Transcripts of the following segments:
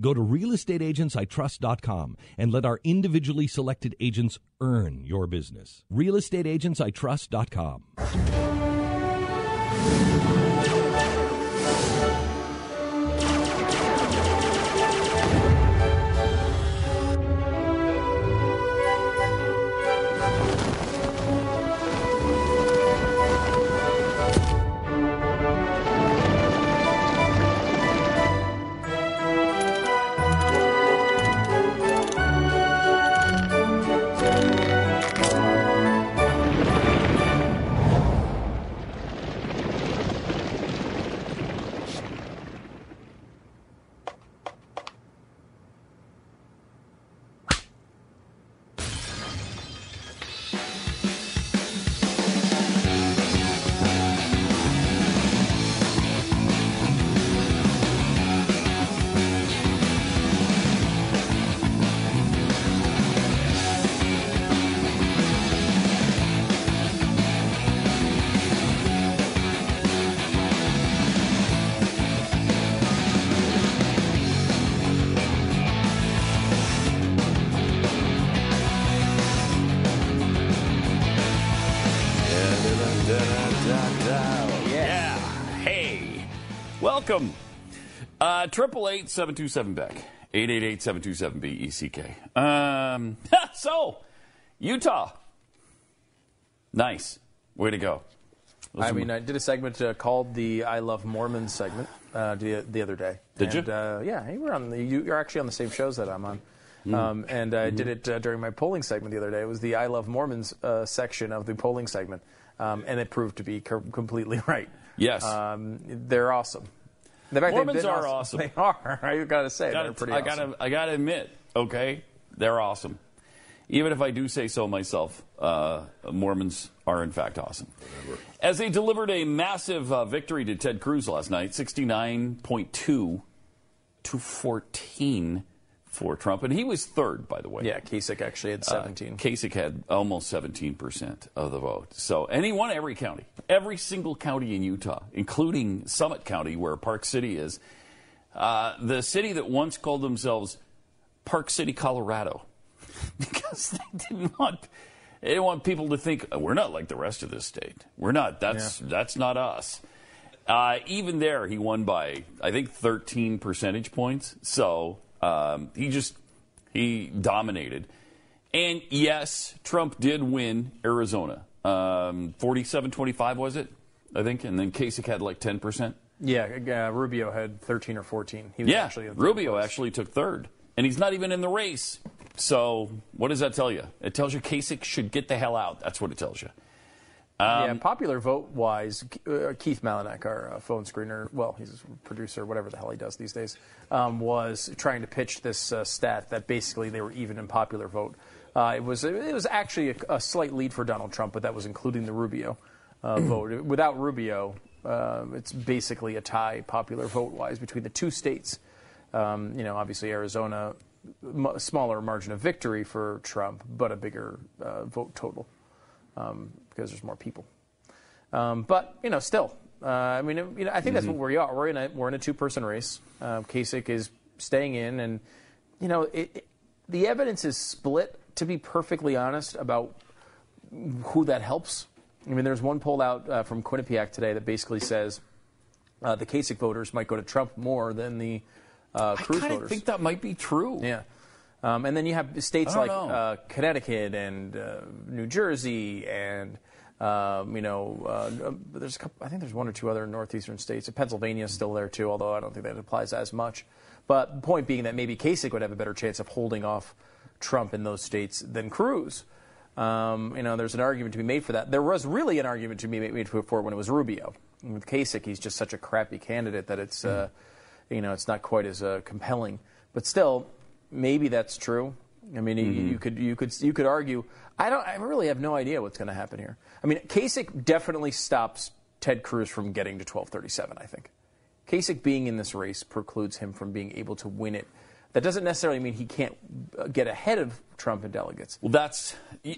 go to realestateagentsitrust.com and let our individually selected agents earn your business. realestateagentsitrust.com. Triple eight seven two seven Beck. Eight eight eight seven two seven B E C K. Um. So, Utah. Nice. Way to go. Those I are- mean, I did a segment uh, called the "I Love Mormons" segment uh, the, the other day. Did you? Uh, yeah, you were on. The, you, you're actually on the same shows that I'm on. Um, and I did it uh, during my polling segment the other day. It was the "I Love Mormons" uh, section of the polling segment, um, and it proved to be co- completely right. Yes. um, they're awesome. In fact, Mormons are awesome. They are. I gotta say, gotta- they're pretty I awesome. gotta, I gotta admit, okay, they're awesome. Even if I do say so myself, uh, Mormons are in fact awesome. As they delivered a massive uh, victory to Ted Cruz last night, 69.2 to 14 for Trump, and he was third, by the way. yeah, Kasich actually had 17. Kasich had almost 17% of the vote. So, and he won every county, every single county in Utah, including Summit County, where Park City is. Uh, the city that once called themselves Park City, Colorado, because they didn't want they didn't want people to think "Oh, we're not like the rest of this state. We're not. That's that's not us. Uh, even there, he won by I think 13 percentage points. So um, he just he dominated. And yes, Trump did win Arizona. Um, 47-25 was it? I think, and then Kasich had like 10 percent. yeah, uh, Rubio had 13 or 14. He was Yeah, actually Rubio place. actually took third, and he's not even in the race. So what does that tell you? It tells you Kasich should get the hell out. That's what it tells you. Yeah, Um, popular vote wise, uh, Keith Malinak, our uh, phone screener, well, he's a producer, whatever the hell he does these days, um, was trying to pitch this uh, stat that basically they were even in popular vote. Uh, it was it was actually a, a slight lead for Donald Trump, but that was including the Rubio uh, vote. Without Rubio, uh, it's basically a tie popular vote wise between the two states. Um, you know, obviously Arizona, m- smaller margin of victory for Trump, but a bigger uh, vote total um, because there's more people. Um, but you know, still, uh, I mean, you know, I think that's what we are. We're in a we're in a two person race. Uh, Kasich is staying in, and you know, it, it, the evidence is split. To be perfectly honest about who that helps. I mean, there's one poll out uh, from Quinnipiac today that basically says uh, the Kasich voters might go to Trump more than the uh, Cruz of voters. think that might be true. Yeah. Um, and then you have states like uh, Connecticut and uh, New Jersey and um, you know uh, there's a couple, I think there's one or two other northeastern states. Pennsylvania is still there too, although I don't think that applies as much. But the point being that maybe Kasich would have a better chance of holding off Trump in those states than Cruz. Um, you know, there's an argument to be made for that. There was really an argument to be made for it when it was Rubio. With Kasich, he's just such a crappy candidate that it's, uh, you know, it's not quite as uh, compelling. But still, maybe that's true. I mean, you- you could you could you could argue. I don't. I really have no idea what's going to happen here. I mean, Kasich definitely stops Ted Cruz from getting to 1237. I think Kasich being in this race precludes him from being able to win it. That doesn't necessarily mean he can't uh, get ahead of Trump and delegates. Well, that's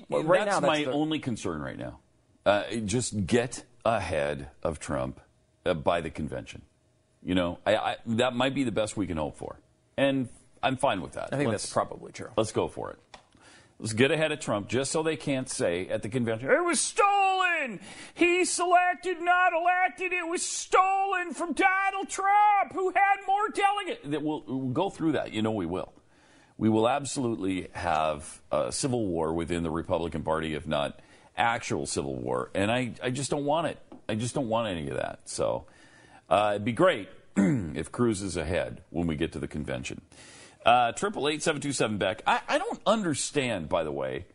Well, right that's now, that's my the- only concern right now. Uh, just get ahead of Trump uh, by the convention. You know, I, I, that might be the best we can hope for, and I'm fine with that. I think Let's- that's probably true. Let's go for it. Let's get ahead of Trump just so they can't say at the convention, it was stolen. He selected, not elected. It was stolen from Donald Trump, who had more delegates. That We'll, we'll go through that. You know we will. We will absolutely have a civil war within the Republican Party, if not actual civil war. And I, I just don't want it. I just don't want any of that. So uh, it'd be great if Cruz is ahead when we get to the convention. Uh, Triple eight seven two seven Beck. I, I don't understand, by the way,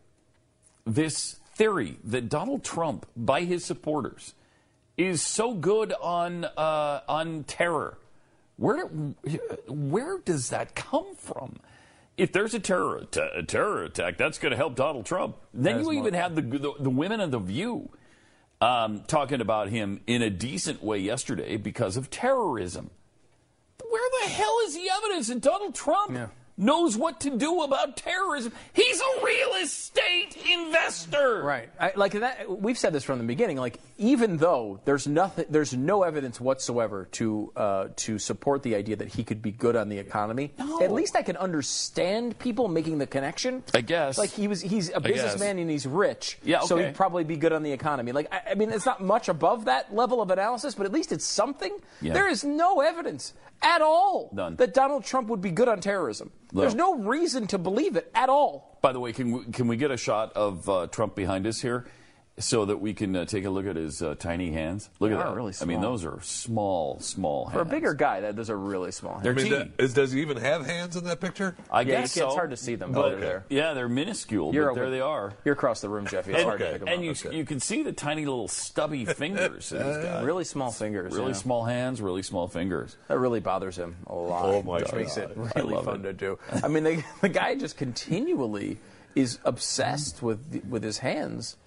this theory that Donald Trump, by his supporters, is so good on uh, on terror. Where where does that come from? If there's a terror a terror attack, that's going to help Donald Trump. Then you even have the, the the women of the View um, talking about him in a decent way yesterday because of terrorism. Where the hell is the evidence that Donald Trump Yeah. knows what to do about terrorism? He's a real estate investor. Right. I, like that. We've said this from the beginning. Like even though there's nothing, there's no evidence whatsoever to uh, to support the idea that he could be good on the economy. No. At least I can understand people making the connection. I guess. Like he was, he's a businessman and he's rich. Yeah, So he'd probably be good on the economy. Like I, I mean, it's not much above that level of analysis, but at least it's something. Yeah. There is no evidence at all None. that Donald Trump would be good on terrorism. There's no reason to believe it at all. By the way, can we, can we get a shot of uh, Trump behind us here so that we can uh, take a look at his uh, tiny hands? Look They at are that. really I mean, those are small, small hands. For a bigger guy, that those are really small. They're I mean, that- is, does he even have hands in that picture? I Yeah, guess you can't- it's hard to see them, But, but they're there. Yeah, they're minuscule, You're but over- there they are. You're across the room, Jeffy. It's And, hard to pick them and up. you, Okay. you can see the tiny little stubby fingers that he's got. really small fingers. Really yeah. small hands, really small fingers. That really bothers him a lot. Oh, my Which makes it really fun it. to do. I mean, they, the guy just continually is obsessed with with his hands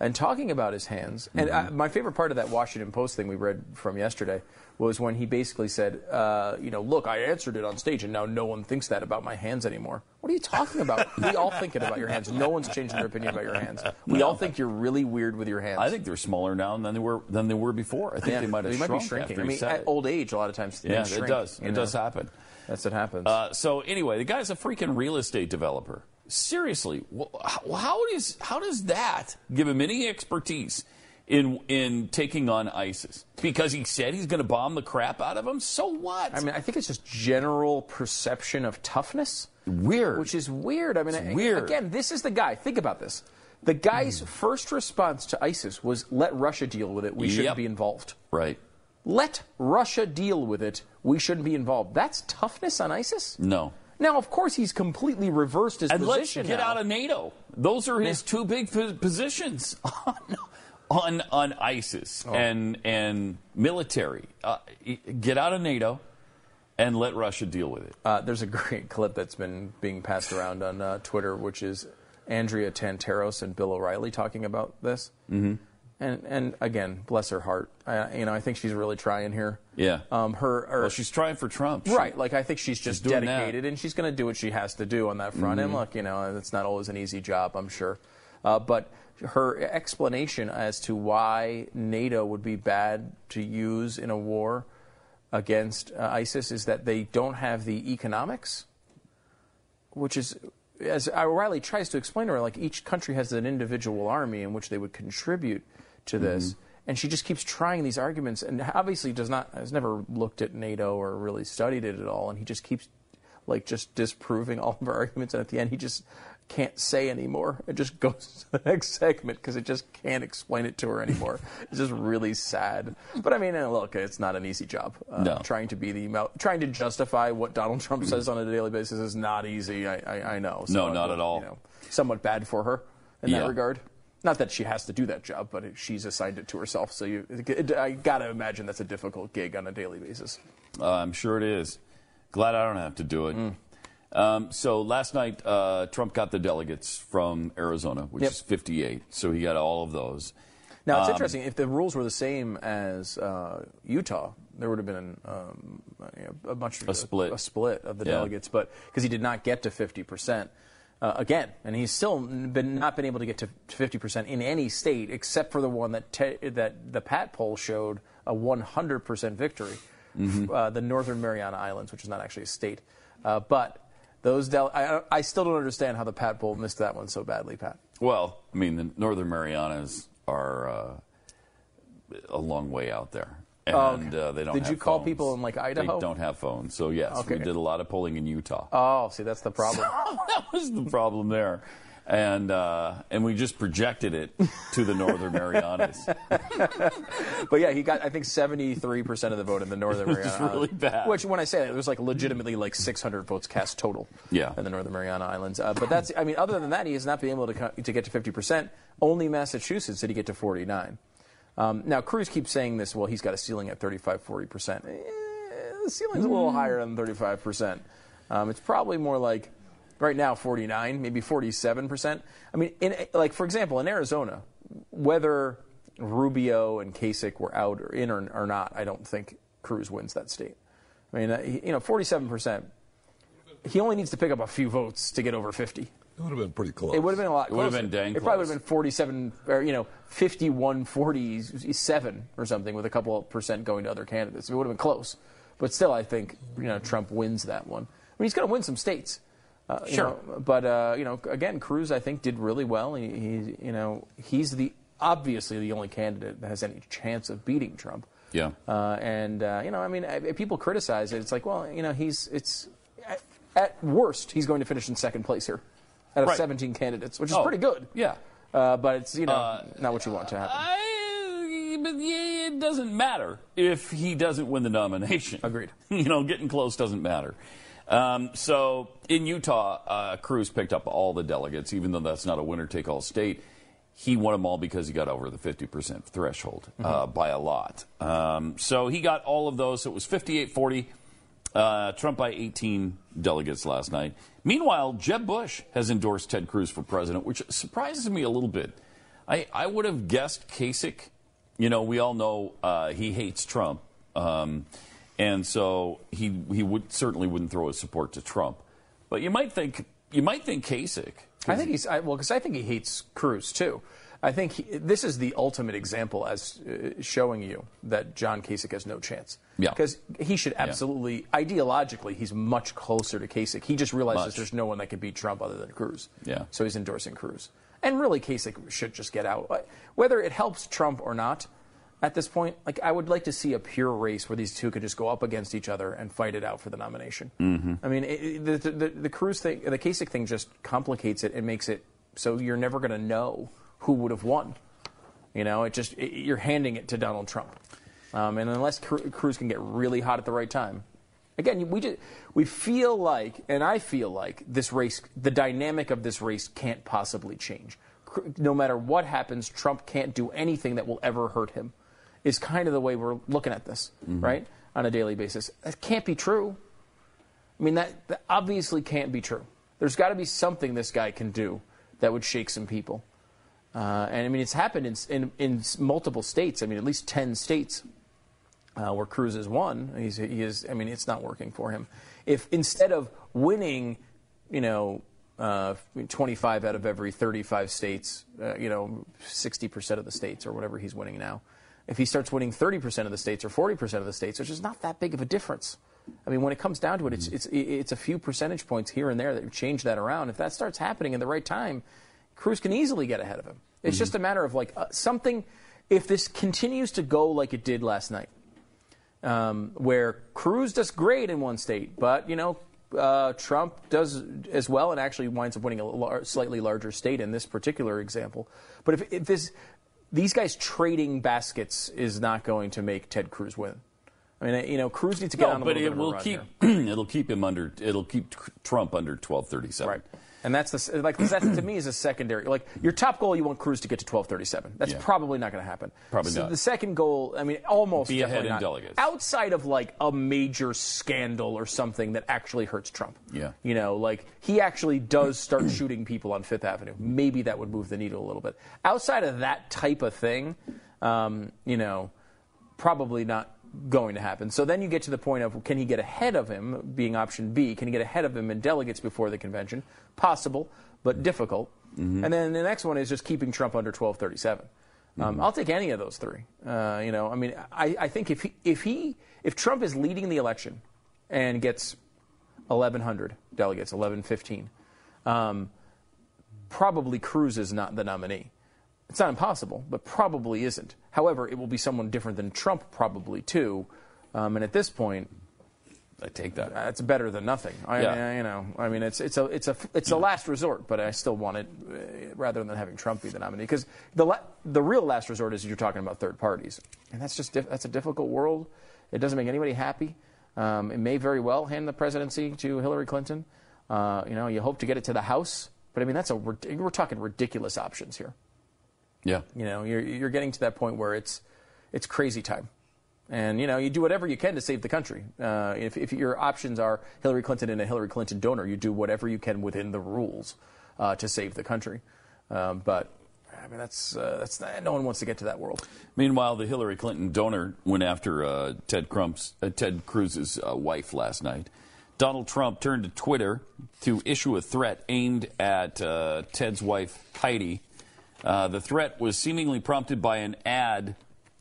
and talking about his hands. And Mm-hmm. uh, my favorite part of that Washington Post thing we read from yesterday was when he basically said, uh, "You know, look, I answered it on stage, and now no one thinks that about my hands anymore." What are you talking about? we all think it about your hands. No one's changing their opinion about your hands. We all think you're really weird with your hands. I think they're smaller now than they were than they were before. I think yeah, they might have they might shrunk be shrinking. after I mean, at old age, a lot of times yeah, things it does. It know? does happen. That's what happens. Uh, so anyway, the guy's a freaking real estate developer. Seriously, how, how is how does that give him any expertise in in taking on ISIS? Because he said he's going to bomb the crap out of them. So what? I mean, I think it's just general perception of toughness. Weird. Which is weird. I mean, I- weird. again, this is the guy. Think about this. The guy's hmm. first response to ISIS was, let Russia deal with it. We shouldn't be involved. right? Let Russia deal with it. We shouldn't be involved. That's toughness on ISIS? No. Now, of course, he's completely reversed his And let's position. get now. out of NATO. Those are his two big positions on on, on ISIS Oh. and and military. Uh, get out of NATO and let Russia deal with it. Uh, there's a great clip that's been being passed around on uh, Twitter, which is Andrea Tantaros and Bill O'Reilly talking about this. Mm-hmm. And and again, bless her heart. I, you know, I think she's really trying here. Yeah. Um, her, her well, she's trying for Trump. She- right. Like I think she's just doing that. dedicated, and she's going to do what she has to do on that front. And look, you know, it's not always an easy job, I'm sure. Uh, but her explanation as to why NATO would be bad to use in a war against uh, ISIS is that they don't have the economics, which is, as O'Reilly tries to explain to her, like each country has an individual army in which they would contribute to this. And she just keeps trying these arguments, and obviously does not has never looked at NATO or really studied it at all. And he just keeps, like, just disproving all of her arguments. And at the end, he just can't say anymore. It just goes to the next segment because it just can't explain it to her anymore. it's just really sad. But I mean, look, it's not an easy job. Uh, No. Trying to be the trying to justify what Donald Trump says on a daily basis is not easy. I, I, I know. No, not would, at all. You know, somewhat bad for her in Yeah. that regard. Not that she has to do that job, but she's assigned it to herself. So you, it, I got to imagine that's a difficult gig on a daily basis. Uh, I'm sure it is. Glad I don't have to do it. Mm. Um, so last night, uh, Trump got the delegates from Arizona, which Yep. is 58. So he got all of those. Now Um, it's interesting. If the rules were the same as uh, Utah, there would have been um, a bunch of A split. a, split of the Yeah. delegates, but because he did not get to 50 percent. Uh, again, and he's still been not been able to get to 50 percent in any state except for the one that te- that the Pat poll showed a 100 percent victory, Mm-hmm. uh, the Northern Mariana Islands, which is not actually a state, uh, but those del- I, I still don't understand how the Pat poll missed that one so badly, Pat. Well, I mean, the Northern Marianas are uh, a long way out there. And Oh, okay. uh, they don't. Did you call phones. people in, like, Idaho? They don't have phones. So, yes, we did a lot of polling in Utah. Oh, see, that's the problem. that was the problem there. And, uh, and we just projected it to the Northern Marianas. But yeah, he got I think seventy three percent of the vote in the Northern Which is Mariana really bad. Which, when I say that, it was like legitimately like six hundred votes cast total. Yeah. in the Northern Mariana Islands. Uh, but that's I mean, other than that, he has not been able to to get to fifty percent. Only Massachusetts did he get to forty nine. Um, now Cruz keeps saying this. Well, he's got a ceiling at 35, 40 percent. Eh, the ceiling's a little higher than thirty five percent. Um, it's probably more like right now 49, maybe 47 percent. I mean, in, like for example, in Arizona, whether Rubio and Kasich were out or in or, or not, I don't think Cruz wins that state. I mean, uh, he- you know, 47 percent. He only needs to pick up a few votes to get over 50. It would have been pretty close. It would have been a lot It would have closer. been dang It probably would have been 47, or, you know, 51, 47 or something with a couple of percent going to other candidates. It would have been close. But still, I think, you know, Trump wins that one. I mean, he's going to win some states. Uh, you Sure. know, but, uh, you know, again, Cruz, I think, did really well. He, he, you know, he's the obviously the only candidate that has any chance of beating Trump. Yeah. Uh, and uh, you know, I mean, I- if people criticize it. It's like, well, you know, he's it's at, at worst he's going to finish in second place here out of Right. 17 candidates, which is Oh, pretty good. Yeah. Uh, but it's you know not what you want to happen. I, but yeah, it doesn't matter if he doesn't win the nomination. Agreed. you know, getting close doesn't matter. Um, so in Utah, uh, Cruz picked up all the delegates, even though that's not a winner-take-all state. He won them all because he got over the 50% threshold uh, by a lot. Um, so he got all of those. So it was 58-40. Uh, Trump by 18 delegates last night. Meanwhile, Jeb Bush has endorsed Ted Cruz for president, which surprises me a little bit. I, I would have guessed Kasich. You know, we all know uh, he hates Trump, um, and so he he would certainly wouldn't throw his support to Trump. But you might think you might think Kasich. I think he's I, well because I think he hates Cruz too. I think he, this is the ultimate example as uh, showing you that John Kasich has no chance. Yeah. Because he should absolutely, ideologically, he's much closer to Kasich. He just realizes Much. there's no one that can beat Trump other than Cruz. Yeah. So he's endorsing Cruz. And really, Kasich should just get out. Whether it helps Trump or not, at this point, like I would like to see a pure race where these two could just go up against each other and fight it out for the nomination. Mm-hmm. I mean, it- the, the, the Cruz thing, the Kasich thing, just complicates it and makes it so you're never going to know who would have won. You know, it just it, you're handing it to Donald Trump, um, and unless Cru- Cruz can get really hot at the right time, again, we just we feel like, and I feel like this race, the dynamic of this race can't possibly change. No matter what happens, Trump can't do anything that will ever hurt him. Is kind of the way we're looking at this, right, on a daily basis. That can't be true. I mean, that, that obviously can't be true. There's got to be something this guy can do that would shake some people. Uh, and I mean, it's happened in, in, in multiple states. I mean, at least 10 states uh, where Cruz has won. He's, he is, I mean, it's not working for him. If instead of winning, you know, uh, 25 out of every 35 states, uh, you know, 60% of the states or whatever he's winning now, if he starts winning 30% of the states or 40% of the states, which is not that big of a difference. I mean, when it comes down to it, it's, it's, it's a few percentage points here and there that change that around. If that starts happening in the right time, Cruz can easily get ahead of him. It's just a matter of like uh, something. If this continues to go like it did last night, um, where Cruz does great in one state, but you know uh, Trump does as well and actually winds up winning a lar- slightly larger state in this particular example. But if, if this these guys trading baskets is not going to make Ted Cruz win. I mean, you know, Cruz needs to get No, on a but it bit of a will keep it'll keep him under it'll keep tr- Trump under twelve thirty seven. Right. And that's the like that to me is a secondary. Like your top goal, you want Cruz to get to 1237. That's Yeah. probably not going to happen. Probably So not. The second goal, I mean, almost Be ahead definitely in not. delegates. Outside of like a major scandal or something that actually hurts Trump. Yeah. You know, like he actually does start shooting people on Fifth Avenue. Maybe that would move the needle a little bit. Outside of that type of thing, um, you know, probably not going to happen. So then you get to the point of can he get ahead of him, being option B? Can he get ahead of him in delegates before the convention? Possible, but difficult. And then the next one is just keeping Trump under 1237. Um, I'll take any of those three. Uh, you know, I mean, I, I think if he, if he if Trump is leading the election and gets 1,100 delegates, 1,115, um, probably Cruz is not the nominee. It's not impossible, but probably isn't. However, it will be someone different than Trump, probably too. Um, and at this point, I take that. that's better than nothing. I, Yeah. I- you know, I mean, it's it's a it's a it's a last resort, but I still want it uh, rather than having Trump be the nominee because the la- the real last resort is you're talking about third parties, and that's just diff- that's a difficult world. It doesn't make anybody happy. Um, it may very well hand the presidency to Hillary Clinton. Uh, you know, you hope to get it to the House, but I mean, that's a we're talking ridiculous options here. Yeah. You know, you're, you're getting to that point where it's, it's crazy time. And, you know, you do whatever you can to save the country. Uh, if, if your options are Hillary Clinton and a Hillary Clinton donor, you do whatever you can within the rules uh, to save the country. Um, but, I mean, that's, uh, that's no one wants to get to that world. Meanwhile, the Hillary Clinton donor went after uh, Ted, Crump's, uh, Ted Cruz's uh, wife last night. Donald Trump turned to Twitter to issue a threat aimed at uh, Ted's wife, Heidi. Uh, the threat was seemingly prompted by an ad.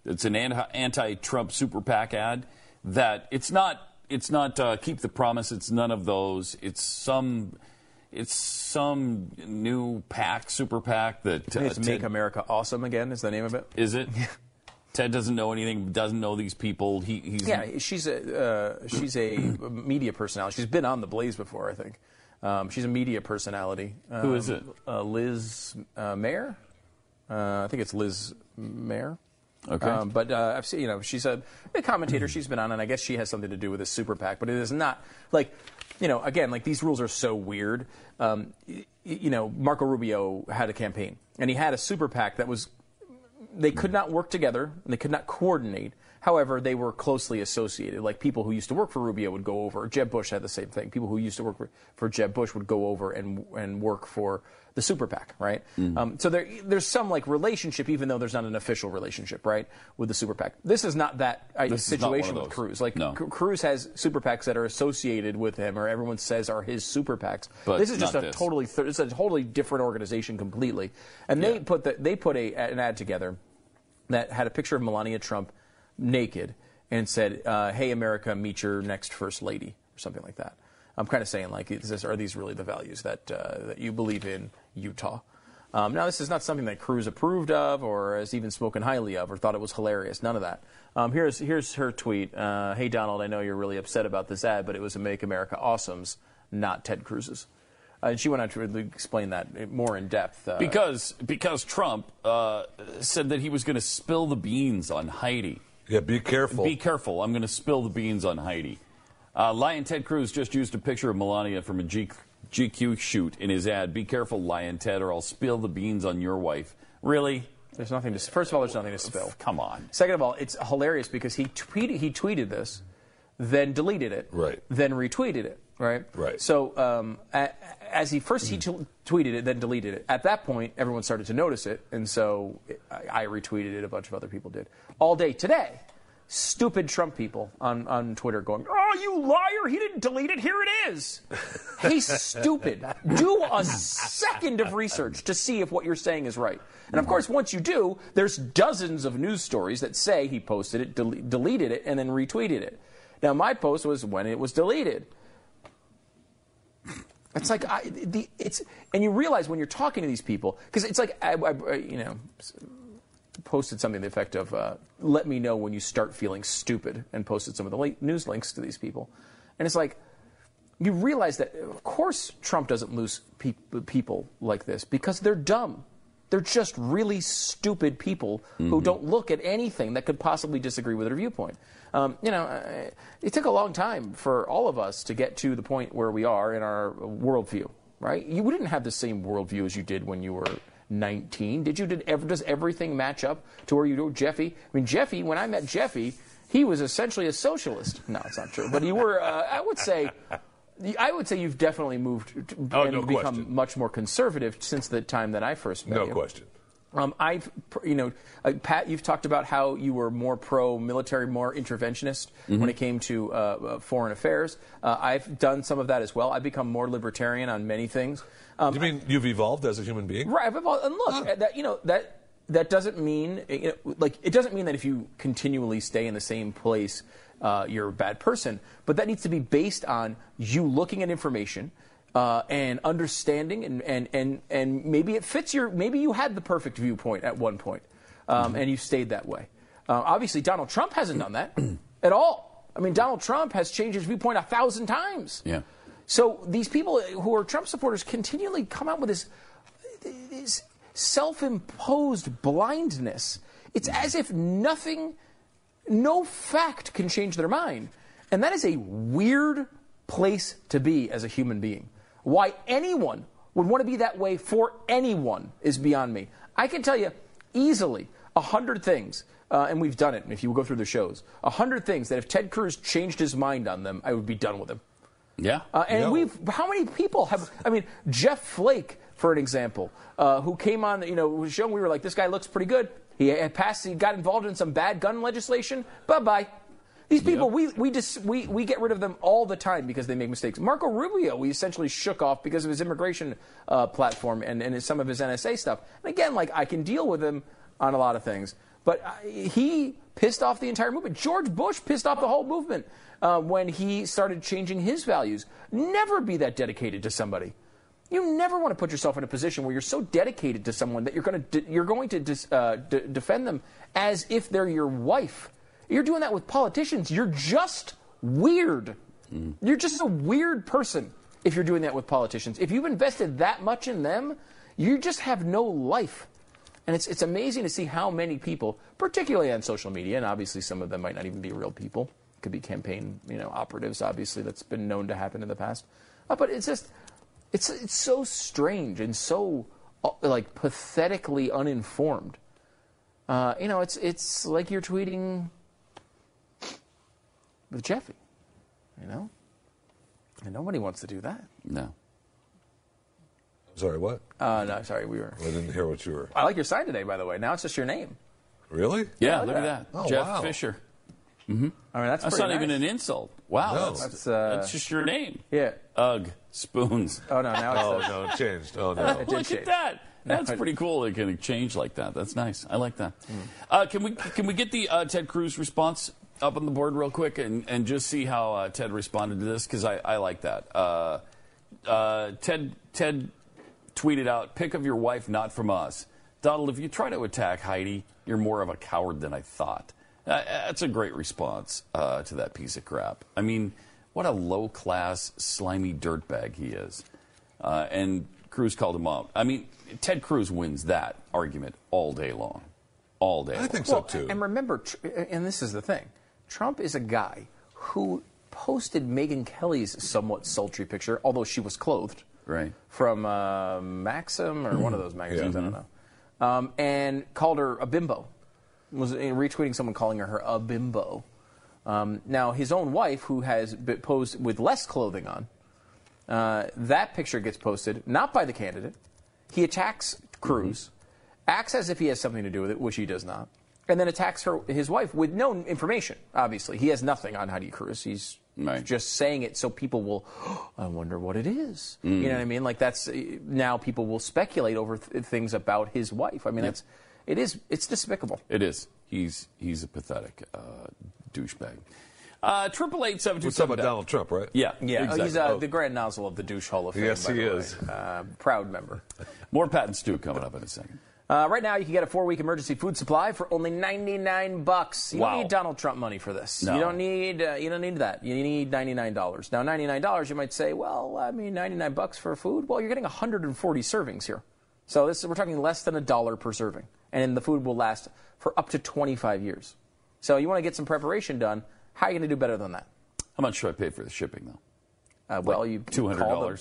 It's an anti Trump super PAC ad that it's not. It's not uh, keep the promise. It's none of those. It's some. It's some new PAC, super PAC that uh, It's Make America Awesome Again is the name of it. is it? Ted doesn't know anything. Doesn't know these people. He, he's Yeah, she's a uh, she's a media personality. She's been on the Blaze before, I think. Um, she's a media personality. Um, Who is it? Uh, Liz uh, Mair. Uh, I think it's Liz Mair. Okay. Um, but uh, I've seen, you know, she's a, a commentator. She's been on, and I guess she has something to do with this super PAC. But it is not like, you know, again, like these rules are so weird. Um, y- you know, Marco Rubio had a campaign, and he had a super PAC that was they could not work together and they could not coordinate. However, they were closely associated. Like people who used to work for Rubio would go over. Jeb Bush had the same thing. People who used to work for, for Jeb Bush would go over and and work for the super PAC, right? Um, so there, there's some like relationship, even though there's not an official relationship, right, with the super PAC. This is not that uh, is not situation with. Cruz. Like No. C- Cruz has super PACs that are associated with him, or everyone says are his super PACs. But this is just a this. totally th- it's a totally different organization completely. And they put the, they put a, an ad together that had a picture of Melania Trump naked and said, uh, "Hey America, meet your next first lady," or something like that. I'm kind of saying like, is this, are these really the values that uh, that you believe in Utah? Um, now, this is not something that Cruz approved of or has even spoken highly of or thought it was hilarious. None of that. Um, here's here's her tweet. Uh, hey Donald, I know you're really upset about this ad, but it was a Make America Awesome's, not Ted Cruz's. Uh, and she went on to really explain that more in depth. Uh, because because Trump uh, said that he was going to spill the beans on Heidi. Yeah, be careful. Be careful. I'm going to spill the beans on Heidi. Uh, Lyin' Ted Cruz just used a picture of Melania from a G- GQ shoot in his ad. Be careful, Lyin' Ted, or I'll spill the beans on your wife. Really? there's nothing to. First of all, there's nothing to spill. Come on. Second of all, it's hilarious because he tweeted he tweeted this, then deleted it, Right. Then retweeted it, right? Right. So um, as he first he t- tweeted it, then deleted it. At that point, everyone started to notice it, and so I, I retweeted it. A bunch of other people did all day today. Stupid Trump people on, on Twitter going, "Oh, you liar! He didn't delete it. Here it is." He's stupid. Do a second of research to see if what you're saying is right. And of course, once you do, there's dozens of news stories that say he posted it, del- deleted it, and then retweeted it. Now, my post was when it was deleted. It's like I, the it's and you realize when you're talking to these people because it's like I, I, you know posted something to the effect of uh, "Let me know when you start feeling stupid," and posted some of the late news links to these people, and it's like you realize that of course Trump doesn't lose pe- people like this because they're dumb. They're just really stupid people who don't look at anything that could possibly disagree with their viewpoint. Um, you know, uh, it took a long time for all of us to get to the point where we are in our worldview. right? You didn't have the same worldview as you did when you were 19, did you? Did ever does everything match up to where you do, Jeffy? I mean, Jeffy. When I met Jeffy, he was essentially a socialist. No, it's not true, but you were. Uh, I would say. I would say you've definitely moved Oh, and no become question. much more conservative since the time that I first met No you. No question. Um, I've, you know, uh, Pat, you've talked about how you were more pro-military, more interventionist Mm-hmm. when it came to uh, uh, foreign affairs. Uh, I've done some of that as well. I've become more libertarian on many things. Um, you mean you've evolved as a human being? Right, I've evolved- and look, uh, that, you know that that doesn't mean you know, like it doesn't mean that if you continually stay in the same place, uh, you're a bad person. But that needs to be based on you looking at information. Uh, and understanding, and, and, and, and maybe it fits your. Maybe you had the perfect viewpoint at one point, um, and you stayed that way. Uh, obviously, Donald Trump hasn't done that at all. I mean, Donald Trump has changed his viewpoint a thousand times. Yeah. So these people who are Trump supporters continually come out with this, this self-imposed blindness. It's as if nothing, no fact can change their mind, and that is a weird place to be as a human being. Why anyone would want to be that way for anyone is beyond me. I can tell you easily a hundred things. Uh, and we've done it. If you go through the shows, a hundred things that if Ted Cruz changed his mind on them, I would be done with him. Yeah. Uh, and Yeah. we've how many people have? I mean, Jeff Flake, for an example, uh, who came on, you know, was shown we were like, this guy looks pretty good. He had passed. He got involved in some bad gun legislation. Bye bye. These people, we we just we, we get rid of them all the time because they make mistakes. Marco Rubio, we essentially shook off because of his immigration uh, platform and, and his, some of his NSA stuff. And again, like I can deal with him on a lot of things, but uh, he pissed off the entire movement. George Bush pissed off the whole movement uh, when he started changing his values. Never be that dedicated to somebody. You never want to put yourself in a position where you're so dedicated to someone that you're going to de- you're going to dis- uh, d- defend them as if they're your wife. You're doing that with politicians. You're just weird. You're just a weird person if you're doing that with politicians. If you've invested that much in them, you just have no life. And it's, it's amazing to see how many people, particularly on social media, and obviously some of them might not even be real people, could be campaign you know operatives. Obviously, that's been known to happen in the past. Uh, but it's just it's it's so strange and so uh, like pathetically uninformed. Uh, you know, it's it's like you're tweeting with Jeffy. You know, and nobody wants to do that. No. Sorry, what? Uh, no, sorry, we were. I didn't hear what you were. I like your sign today, by the way. Now it's just your name. Really? Yeah, look look at at that. Oh, Jeff wow. Fisher. I mean, that's That's pretty not even an insult. Wow. No. That's, That's, uh, that's just your name. Yeah. Ugh. Spoons. Oh no, now it's Oh no, it changed. Oh no. did Look change. at that. That's pretty cool. It can change like that. That's nice. I like that. Hmm. Uh, can we can we get the uh, Ted Cruz response up on the board real quick and, and just see how uh, Ted responded to this because I, I like that. Uh, uh, Ted Ted tweeted out, "Pick of your wife, not from us." Donald, if you try to attack Heidi, you're more of a coward than I thought. Uh, that's a great response uh, to that piece of crap. I mean, what a low class, slimy dirtbag he is. Uh, and Cruz called him out. I mean, Ted Cruz wins that argument all day long. All day I long. think so Well, too. And remember, and this is the thing Trump is a guy who posted Megyn Kelly's somewhat sultry picture, although she was clothed, Right. from uh, Maxim or one of those magazines, Yeah. I don't know, um, and called her a bimbo. Was uh, retweeting someone calling her a bimbo. Um, now, his own wife, who has posed with less clothing on, uh, that picture gets posted not by the candidate. He attacks Cruz, acts as if he has something to do with it, which he does not, and then attacks her, his wife with no information. Obviously, he has nothing on Heidi Cruz. He's Right. just saying it so people will. I wonder what it is. You know what I mean? Like that's now people will speculate over th- things about his wife. I mean, that's it is it's despicable. It is. He's he's a pathetic uh, douchebag. Uh, Triple eight seven two We're talking seven. about Donald Trump, right? Yeah, Yeah, exactly. he's uh, Oh. the grand nozzle of the douche hall of fame. Yes, by he the way. is. Uh, proud member. More Pat and Stu coming up in a second. Uh, right now, you can get a four-week emergency food supply for only ninety-nine bucks. You Wow. don't need Donald Trump money for this. No. You don't need. Uh, you don't need that. You need ninety-nine dollars. Now, ninety-nine dollars, you might say, well, I mean, ninety-nine bucks for food. Well, you're getting one hundred and forty servings here. So this we're talking less than a dollar per serving, and the food will last for up to twenty-five years. So you want to get some preparation done. How are you going to do better than that? How much should I pay for the shipping though? Uh, well, you $200? call them.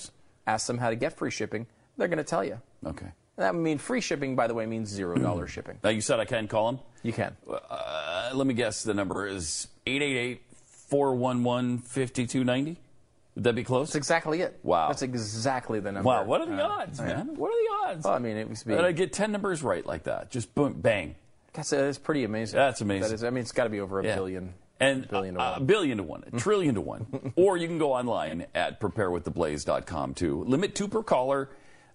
ask them how to get free shipping. They're going to tell you. Okay. That would mean free shipping, by the way, means zero dollar shipping. Now you said I can call them. You can. Uh, let me guess. The number is 888-411-5290. Would that be close? That's exactly it. Wow. That's exactly the number. Wow. What are the Uh, odds, man? What are the odds? Well, I mean, it to be. that I get ten numbers right like that. Just boom, bang. That's, that's pretty amazing. That's amazing. That is, I mean, it's got to be over a Yeah. billion. And billion to uh, one. a billion to one, a trillion to one. or you can go online at preparewiththeblaze.com too. Limit two per caller.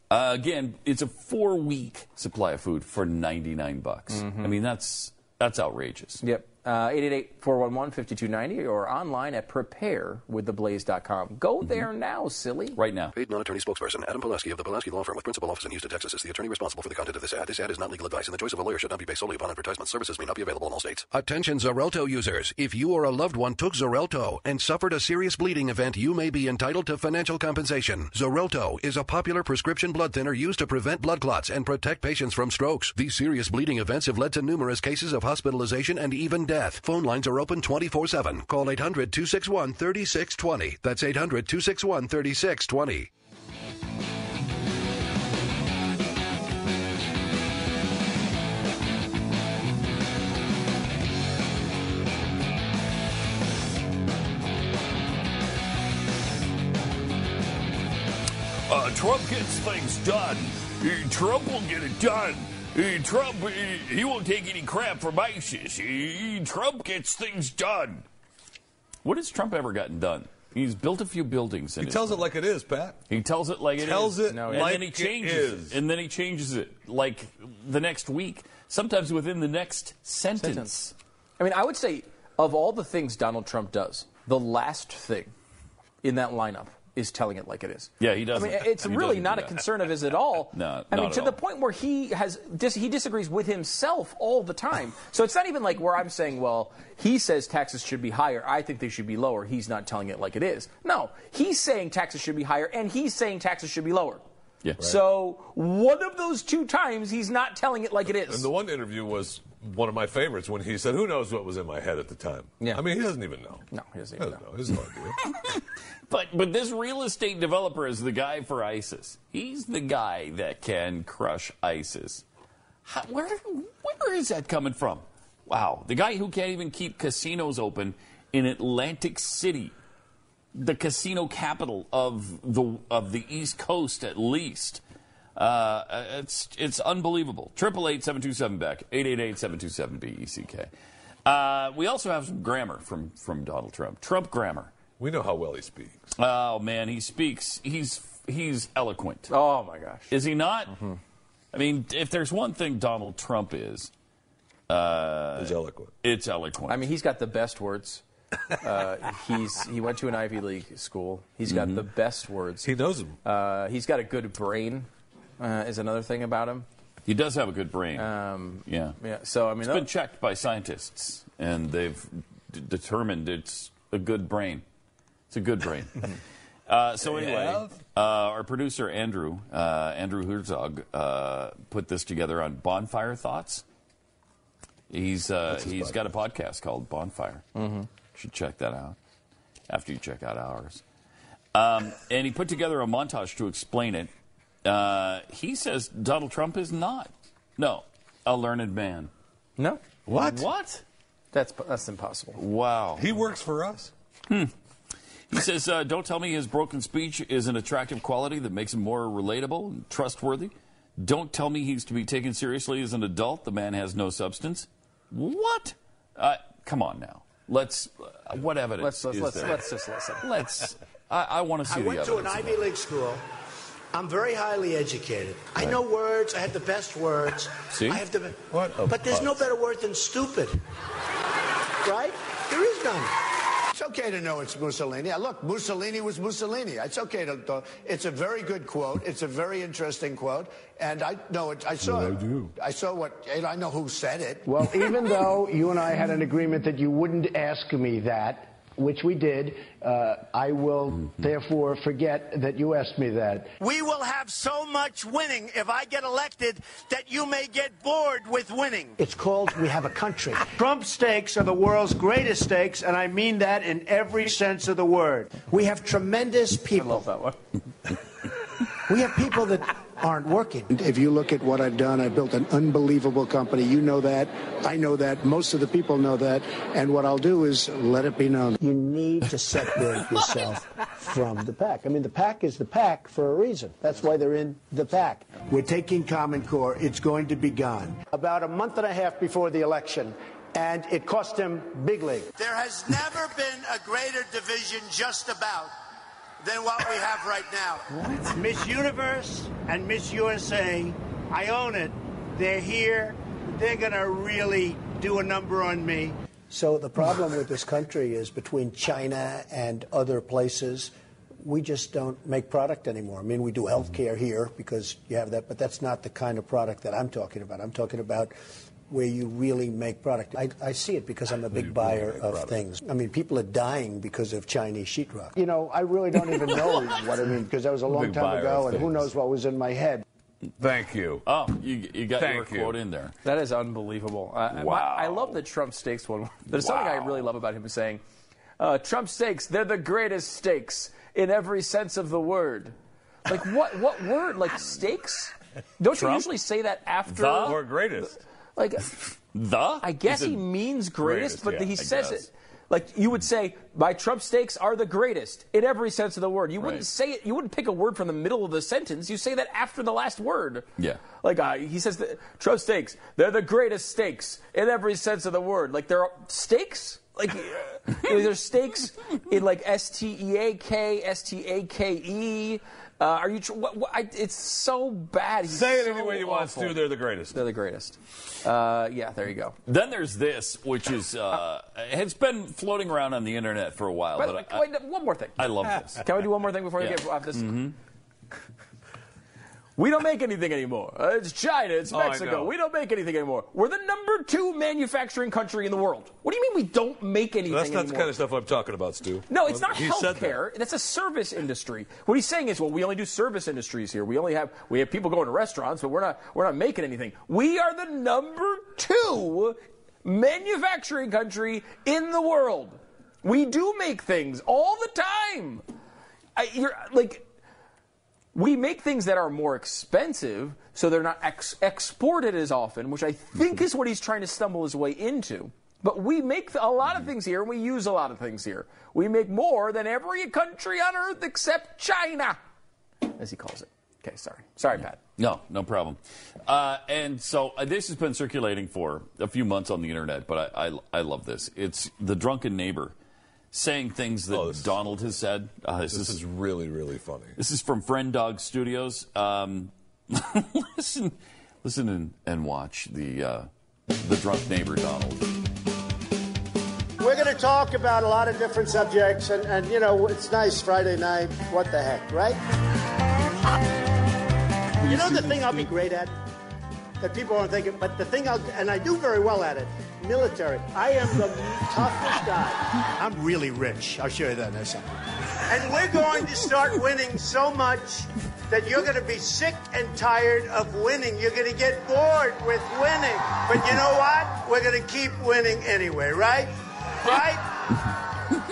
Uh, again, it's a four week supply of food for 99 bucks. Mm-hmm. I mean, that's that's outrageous. Yep. Uh, 888-411-5290 or online at preparewiththeblaze.com. Go Mm-hmm. there now, silly. Right now. Paid non-attorney spokesperson Adam Pulaski of the Pulaski Law Firm with principal office in Houston, Texas is the attorney responsible for the content of this ad. This ad is not legal advice, and the choice of a lawyer should not be based solely upon advertisement. Services may not be available in all states. Attention Xarelto users. If you or a loved one took Xarelto and suffered a serious bleeding event, you may be entitled to financial compensation. Xarelto is a popular prescription blood thinner used to prevent blood clots and protect patients from strokes. These serious bleeding events have led to numerous cases of hospitalization and even death. Phone lines are open 24-7. Call 800-261-3620. That's 800-261-3620. Uh, Trump gets things done. Trump will get it done. Trump, he won't take any crap from ISIS. Trump gets things done. What has Trump ever gotten done? He's built a few buildings. In He his tells it like it is, Pat. He tells it like it is. Tells it No, and then he it changes is. And then he changes it like the next week, sometimes within the next sentence. Sentence. I mean, I would say of all the things Donald Trump does, the last thing in that lineup is telling it like it is. Yeah, he doesn't. I mean, it's He really doesn't a concern of his at all. No, I mean, not to at the point where he has dis- he disagrees with himself all the time. So it's not even like where I'm saying, well, he says taxes should be higher. I think they should be lower. He's not telling it like it is. No, he's saying taxes should be higher, and he's saying taxes should be lower. Yeah. Right. So one of those two times, he's not telling it like it is. And the one interview was one of my favorites when he said, "Who knows what was in my head at the time?" Yeah. I mean, he doesn't even know. No, he doesn't even know. He has no idea. But but this real estate developer is the guy for ISIS. He's the guy that can crush ISIS. How, where where is that coming from? Wow, the guy who can't even keep casinos open in Atlantic City, the casino capital of the of the East Coast, at least. Uh, it's it's unbelievable. Triple eight seven two seven Beck eight eight eight seven two seven B E C K. Uh, we also have some grammar from from Donald Trump. Trump grammar. we know how well he speaks. Oh man, he speaks. He's he's eloquent. oh my gosh. Is he not? I mean, if there's one thing Donald Trump is, He's eloquent. it's eloquent. I mean, he's got the best words. Uh, he's he went to an Ivy League school. He's got the best words. He knows them. Uh, he's got a good brain. Uh, is another thing about him. he does have a good brain. Um, yeah. yeah. So I mean, It's been checked by scientists, and they've d- determined it's a good brain. It's a good brain. Uh, so anyway, uh, our producer Andrew uh, Andrew Herzog uh, put this together on Bonfire Thoughts. He's uh, he's got a podcast called Bonfire. Mm-hmm. Should check that out after you check out ours. Um, and he put together a montage to explain it. Uh, he says Donald Trump is not no a learned man. no. what? What? That's that's impossible. Wow. He works for us. He says, uh, don't tell me his broken speech is an attractive quality that makes him more relatable and trustworthy. Don't tell me he's to be taken seriously as an adult. The man has no substance. What? Uh, come on now. Let's. Uh, what evidence Let's let's is let's, there? let's just listen. Let's- I, I want to see I the went to an evidence. Ivy. League school. I'm very highly educated. I know words. I have the best words. See? I have the. be- What a but there's no better word than stupid. Right? There is none. It's okay to know it's Mussolini. Look, Mussolini was Mussolini. It's okay to. to it's a very good quote. It's a very interesting quote, and I know it. I saw Well, I it. do. I saw what. and I know who said it. Well, even though you and I had an agreement that you wouldn't ask me that, which we did, uh, I will therefore forget that you asked me that. We will have so much winning if I get elected that you may get bored with winning. It's called We Have a Country. Trump steaks are the world's greatest steaks, and I mean that in every sense of the word. We have tremendous I people. love that one. We have people that aren't working. If you look at what I've done, I built an unbelievable company. You know that. I know that. Most of the people know that. And what I'll do is let it be known. You need to separate yourself from the pack. I mean, the pack is the pack for a reason. That's why they're in the pack. We're taking Common Core. It's going to be gone. About a month and a half before the election, and it cost him big league. There has never been a greater division just about than what we have right now. Miss Universe and Miss USA, I own it. They're here. They're going to really do a number on me. So the problem with this country is between China and other places, we just don't make product anymore. I mean, we do healthcare here because you have that, but that's not the kind of product that I'm talking about. I'm talking about where you really make product. I, I see it because I'm a big buyer of things. I mean, people are dying because of Chinese sheetrock. You know, I really don't even know what I mean because that was a long Big time ago, of and who knows what was in my head. Thank you. Oh, you, you got Thank your you. quote in there. That is unbelievable. Uh, my- Wow. I love the Trump steaks one. There's something I really love about him saying, uh, Trump steaks, they're the greatest steaks in every sense of the word. Like, what, what word? Like, steaks? Don't you usually say that after? The? Or greatest. Like, The? I guess he means greatest, greatest, but yeah, he I says guess. it. Like you would say, my Trump steaks are the greatest in every sense of the word. You wouldn't Right. say it. You wouldn't pick a word from the middle of the sentence. You say that after the last word. Yeah. Like uh, he says, that Trump steaks. They're the greatest steaks in every sense of the word. Like there are steaks. Like uh, there's steaks in like S T E A K, S T A K E. Uh, are you? Tr- what, what, I, it's so bad. He's Say it so any way you want awful. to. They're the greatest. They're the greatest. Uh, yeah, there you go. Then there's this, which is uh, it's been floating around on the internet for a while. But, But I, wait, one more thing. I love this. Can we do one more thing before Yeah. we get off this? We don't make anything anymore. Uh, it's China. It's Oh, Mexico. know. we don't make anything anymore. We're the number two manufacturing country in the world. What do you mean we don't make anything That's not the kind of stuff I'm talking about, Stu. no, it's not He said that. healthcare. That's a service industry. What he's saying is, well, we only do service industries here. We only have we have people going to restaurants, but we're not we're not making anything. We are the number two manufacturing country in the world. We do make things all the time. I, you're like we make things that are more expensive, so they're not ex- exported as often, which I think is what he's trying to stumble his way into. But we make a lot of things here, and we use a lot of things here. We make more than every country on earth except China, as he calls it. Okay, sorry. Sorry, Pat. No, no problem. Uh, and so uh, this has been circulating for a few months on the internet, but I, I, I love this. It's the drunken neighbor saying things that Oh, this is- Donald has said. Uh, this, This is is really, really funny. this is from Friend Dog Studios. Um, listen, listen and, and watch the uh, the drunk neighbor Donald. We're going to talk about a lot of different subjects, and, and you know, it's nice Friday night. What the heck, right? You know the thing I'll be great at? That people aren't thinking, but the thing I'll, and I do very well at it, military. I am the toughest guy. I'm really rich. I'll show you that in a second. And we're going to start winning so much that you're going to be sick and tired of winning. You're going to get bored with winning. But you know what? We're going to keep winning anyway, right? Right?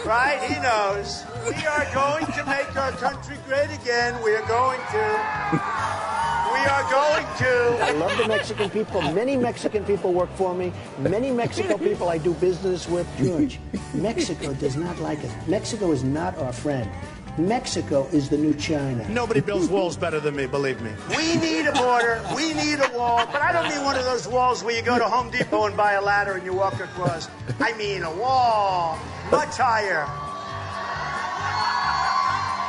Right? He knows. We are going to make our country great again. We are going to. We are going to. I love the Mexican people. Many Mexican people work for me. Many Mexico people I do business with. George, Mexico does not like us. Mexico is not our friend. Mexico is the new China. Nobody builds walls better than me, believe me. We need a border. We need a wall. But I don't mean one of those walls where you go to Home Depot and buy a ladder and you walk across. I mean a wall much higher.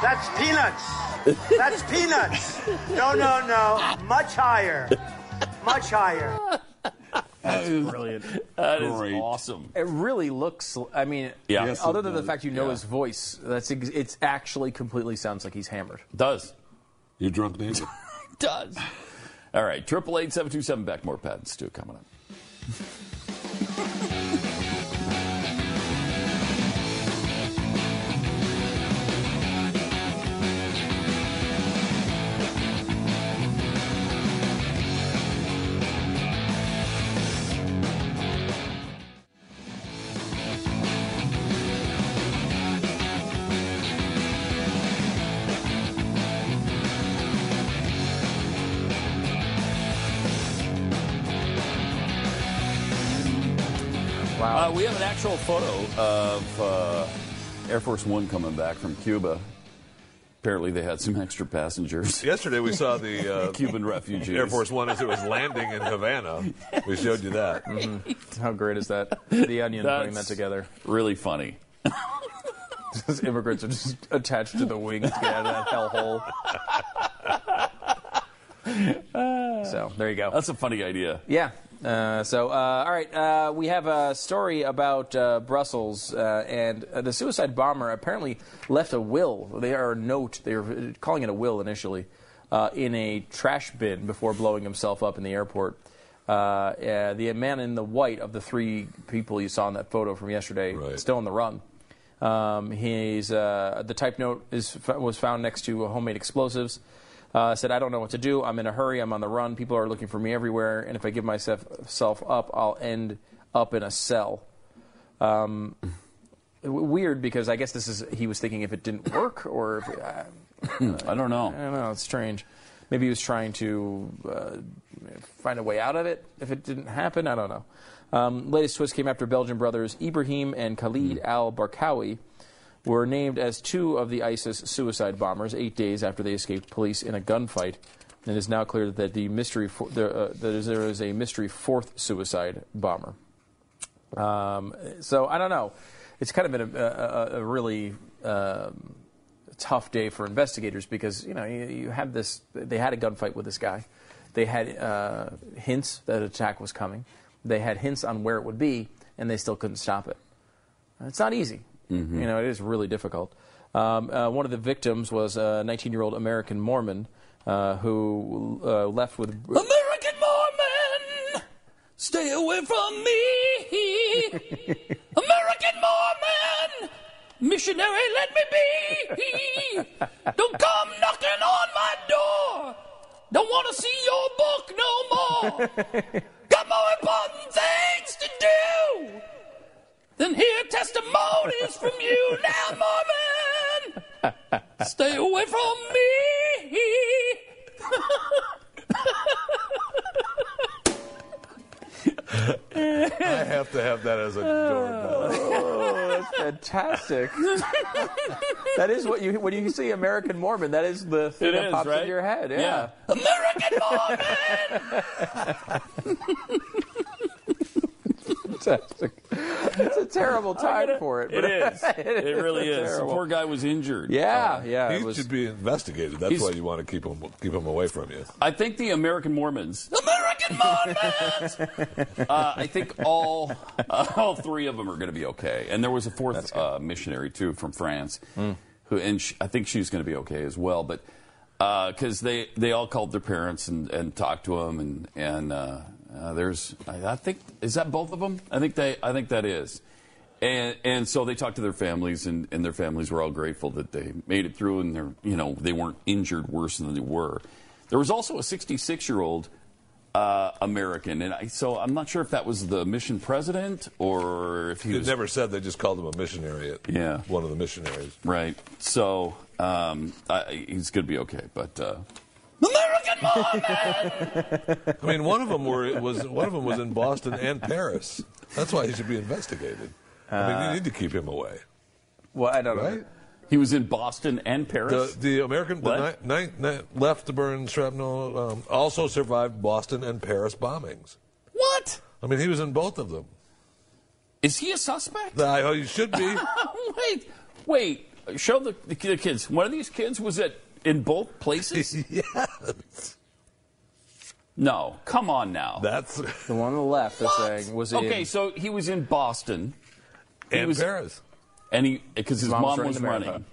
That's peanuts. That's peanuts. No, no, no. Much higher. Much higher. That's brilliant. That is Great. awesome. It really looks. I mean, Yeah. Yes, other it than the fact you know Yeah. his voice, that's ex- it's actually completely sounds like he's hammered. Does. You're drunk neighbor. Does. All right, triple eight seven two seven Beck more Pat and Stu coming up. Uh, we have an actual photo of uh, Air Force One coming back from Cuba. Apparently, they had some extra passengers. Yesterday we saw the uh, Cuban refugees. Air Force One as it was landing in Havana. We showed you that. How great is that? The Onion putting that together. Really funny. Those immigrants are just attached to the wings to get out of that hellhole. So there you go. That's a funny idea. Yeah. Uh, so, uh, all right, uh, we have a story about uh, Brussels, uh, and uh, the suicide bomber apparently left a will. They are a note. They were calling it a will initially, uh, in a trash bin before blowing himself up in the airport. The man in the white of the three people you saw in that photo from yesterday, still on the run. Um, he's uh, the type note is was found next to homemade explosives. Uh, said, I don't know what to do. I'm in a hurry. I'm on the run. People are looking for me everywhere. And if I give myself self up, I'll end up in a cell. Um, weird because I guess this is he was thinking if it didn't work or if uh, I don't know. I don't know. It's strange. Maybe he was trying to uh, find a way out of it if it didn't happen. I don't know. Um, latest twist came after Belgian brothers Ibrahim and Khalid al Barkawi were named as two of the ISIS suicide bombers eight days after they escaped police in a gunfight. And it is now clear that the mystery fo- there, uh, that is- there is a mystery fourth suicide bomber. Um, so I don't know. It's kind of been a, a, a really um, tough day for investigators because you know you, you have this. They had a gunfight with this guy. They had uh, hints that attack was coming. They had hints on where it would be, and they still couldn't stop it. It's not easy. You know, it is really difficult. Um, uh, one of the victims was a 19-year-old American Mormon uh, who uh, left with American Mormon, stay away from me. American Mormon, missionary, let me be. Don't come knocking on my door. Don't want to see your book no more. Got more important things to do than hear testimonies from you now, Mormon. Stay away from me. I have to have that as a doorbell. Oh, that's fantastic. that is what you when you see American Mormon. That is the thing It that is, pops right? into your head. Yeah. American Mormon. fantastic. It's a terrible time for it. It but is. It really is. The poor guy was injured. Yeah, yeah. He was, should be investigated. That's why you want to keep him keep him away from you. I think the American Mormons, American Mormons. uh, I think all uh, all three of them are going to be okay. And there was a fourth uh, missionary too from France, who and sh I think she's going to be okay as well. But because they they all called their parents and, and talked to them and and uh, there's I, I think is that both of them? I think they I think that is. And, and so they talked to their families, and, and their families were all grateful that they made it through, and they're you know they weren't injured worse than they were. There was also a 66 year old uh, American, and I, so I'm not sure if that was the mission president or if he He was never said they just called him a missionary. At Yeah. one of the missionaries. right. So um, I, he's going to be okay, but. Uh, American Mormon! I mean, one of them were was one of them was in Boston and Paris. That's why he should be investigated. I mean, you need to keep him away, well, I don't know. right? he was in Boston and Paris. The, the American the ni- ni- ni- left to burn shrapnel um, also survived Boston and Paris bombings. what? I mean, he was in both of them. Is he a suspect? I, oh, you should be. wait, wait. Show the, the kids. One of these kids was at in both places. yes. no, come on now. That's the one on the left, they're saying, was okay, in. so he was in Boston, and was- Paris. and he because his Mom was mom running was the running.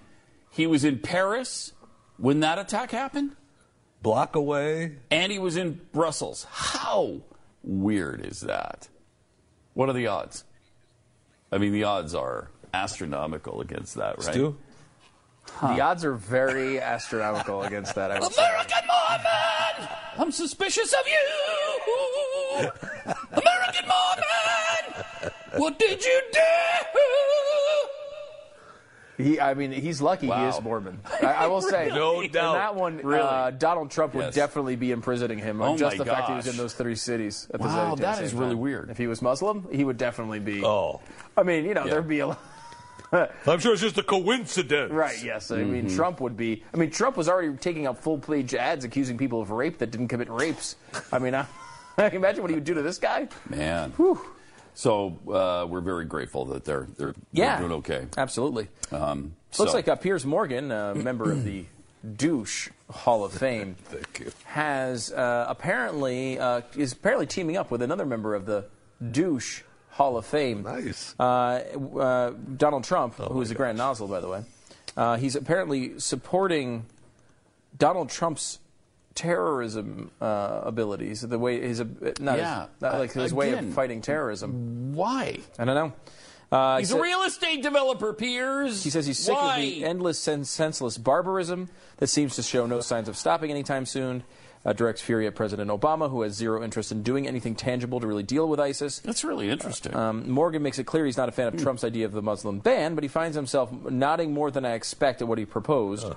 He was in Paris when that attack happened, Block away. and he was in Brussels. How weird is that? What are the odds? I mean, the odds are astronomical against that, right? Stu? The odds are very astronomical against that. I would say. American Mormon! I'm suspicious of you! American Mormon! What did you do? He, I mean, he's lucky he is Mormon. I, I will say, No in doubt. that one, Really? uh, Donald Trump would definitely be imprisoning him on Oh just my the fact he was in those three cities. At Wow, same- that same really time. weird. If he was Muslim, he would definitely be. Oh, I mean, you know, Yeah. there'd be a lot. I'm sure it's just a coincidence. Right, yes. I Mm-hmm. mean, Trump would be. I mean, Trump was already taking out full page ads accusing people of rape that didn't commit rapes. I mean, I, I can imagine what he would do to this guy. Man. So uh, we're very grateful that they're they're, Yeah. they're doing okay. Absolutely. Um, Looks like uh, Piers Morgan, a member of the douche Hall of Fame, has uh, apparently uh, is apparently teaming up with another member of the douche Hall of Fame. Nice. Uh, uh, Donald Trump, Oh who is a grand nozzle, by the way. Uh, he's apparently supporting Donald Trump's terrorism uh, abilities, the way his not Yeah, his, not like his way of fighting terrorism. Why? I don't know. Uh, He's he a sa- real estate developer, Piers. he says he's sick Why? of the endless, sen- senseless barbarism that seems to show no signs of stopping anytime soon. Uh, directs fury at President Obama, who has zero interest in doing anything tangible to really deal with ISIS. That's really interesting. Um, Morgan makes it clear he's not a fan of Trump's idea of the Muslim ban, but he finds himself nodding more than I expect at what he proposed.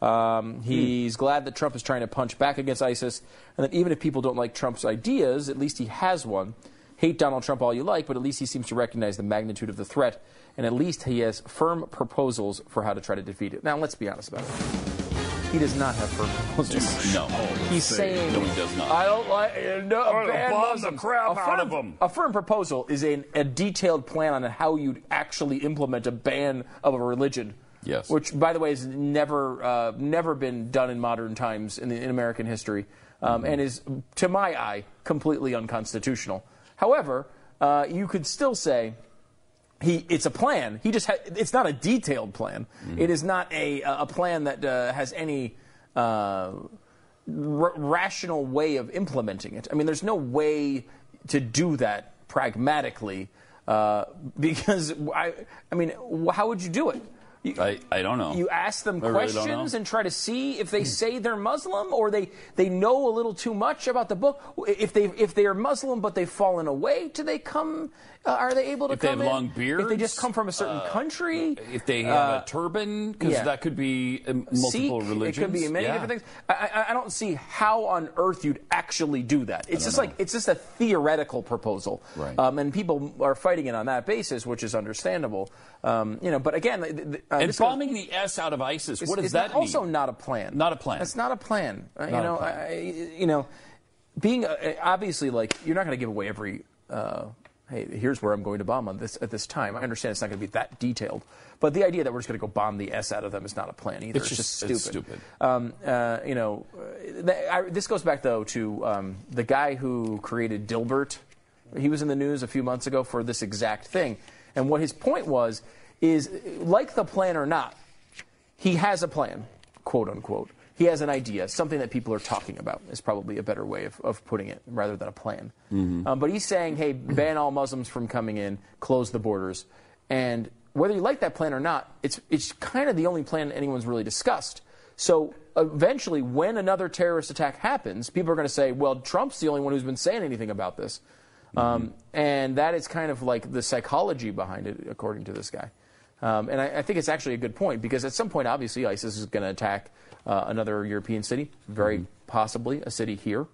Um, he's glad that Trump is trying to punch back against ISIS, and that even if people don't like Trump's ideas, at least he has one. Hate Donald Trump all you like, but at least he seems to recognize the magnitude of the threat, and at least he has firm proposals for how to try to defeat it. Now, let's be honest about it. He does not have firm proposals. no. He's saying No, he does not. I don't like uh, no, I'm gonna ban bomb the crap a out firm, of 'em. A firm proposal is a, a detailed plan on how you'd actually implement a ban of a religion. Yes. Which, by the way, has never uh, never been done in modern times in, the, in American history, um, and is, to my eye, completely unconstitutional. However, uh, you could still say he it's a plan. He just ha- it's not a detailed plan. It is not a a plan that uh, has any uh, r- rational way of implementing it. I mean, there's no way to do that pragmatically uh, because I I mean, how would you do it? You, I, I don't know. you ask them I questions know. and try to see if they say they're Muslim or they, they know a little too much about the book. If they if they are Muslim but they've fallen away, do they come? Uh, are they able to If they come have in? long If they just come from a certain uh, country, if they have uh, a turban, because yeah. that could be um, multiple Sikh, religions. It could be many Yeah. different things. I, I, I don't see how on earth you'd actually do that. It's just like it's just a theoretical proposal, Right. um, and people are fighting it on that basis, which is understandable. Um, you know, but again, th- th- uh, And this goes- bombing the S out of ISIS, is- what does is that also mean? not a plan. Not a plan. That's not a plan. Uh, you know, plan. I, you know, being uh, obviously like you're not going to give away every. Uh, hey, here's where I'm going to bomb on this at this time. I understand it's not going to be that detailed, but the idea that we're just going to go bomb the s out of them is not a plan either. It's It's, just- just it's stupid. stupid. Um, uh, you know, uh, th- I, this goes back though to um, the guy who created Dilbert. He was in the news a few months ago for this exact thing, and what his point was is, like the plan or not, he has a plan, quote unquote. He has an idea, something that people are talking about is probably a better way of, of putting it rather than a plan. Um, but he's saying, hey, ban all Muslims from coming in, close the borders. And whether you like that plan or not, it's, it's kind of the only plan anyone's really discussed. So eventually, when another terrorist attack happens, people are going to say, well, Trump's the only one who's been saying anything about this. Um, and that is kind of like the psychology behind it, according to this guy. Um, and I, I think it's actually a good point because at some point, obviously, ISIS is going to attack uh, another European city, very possibly a city here.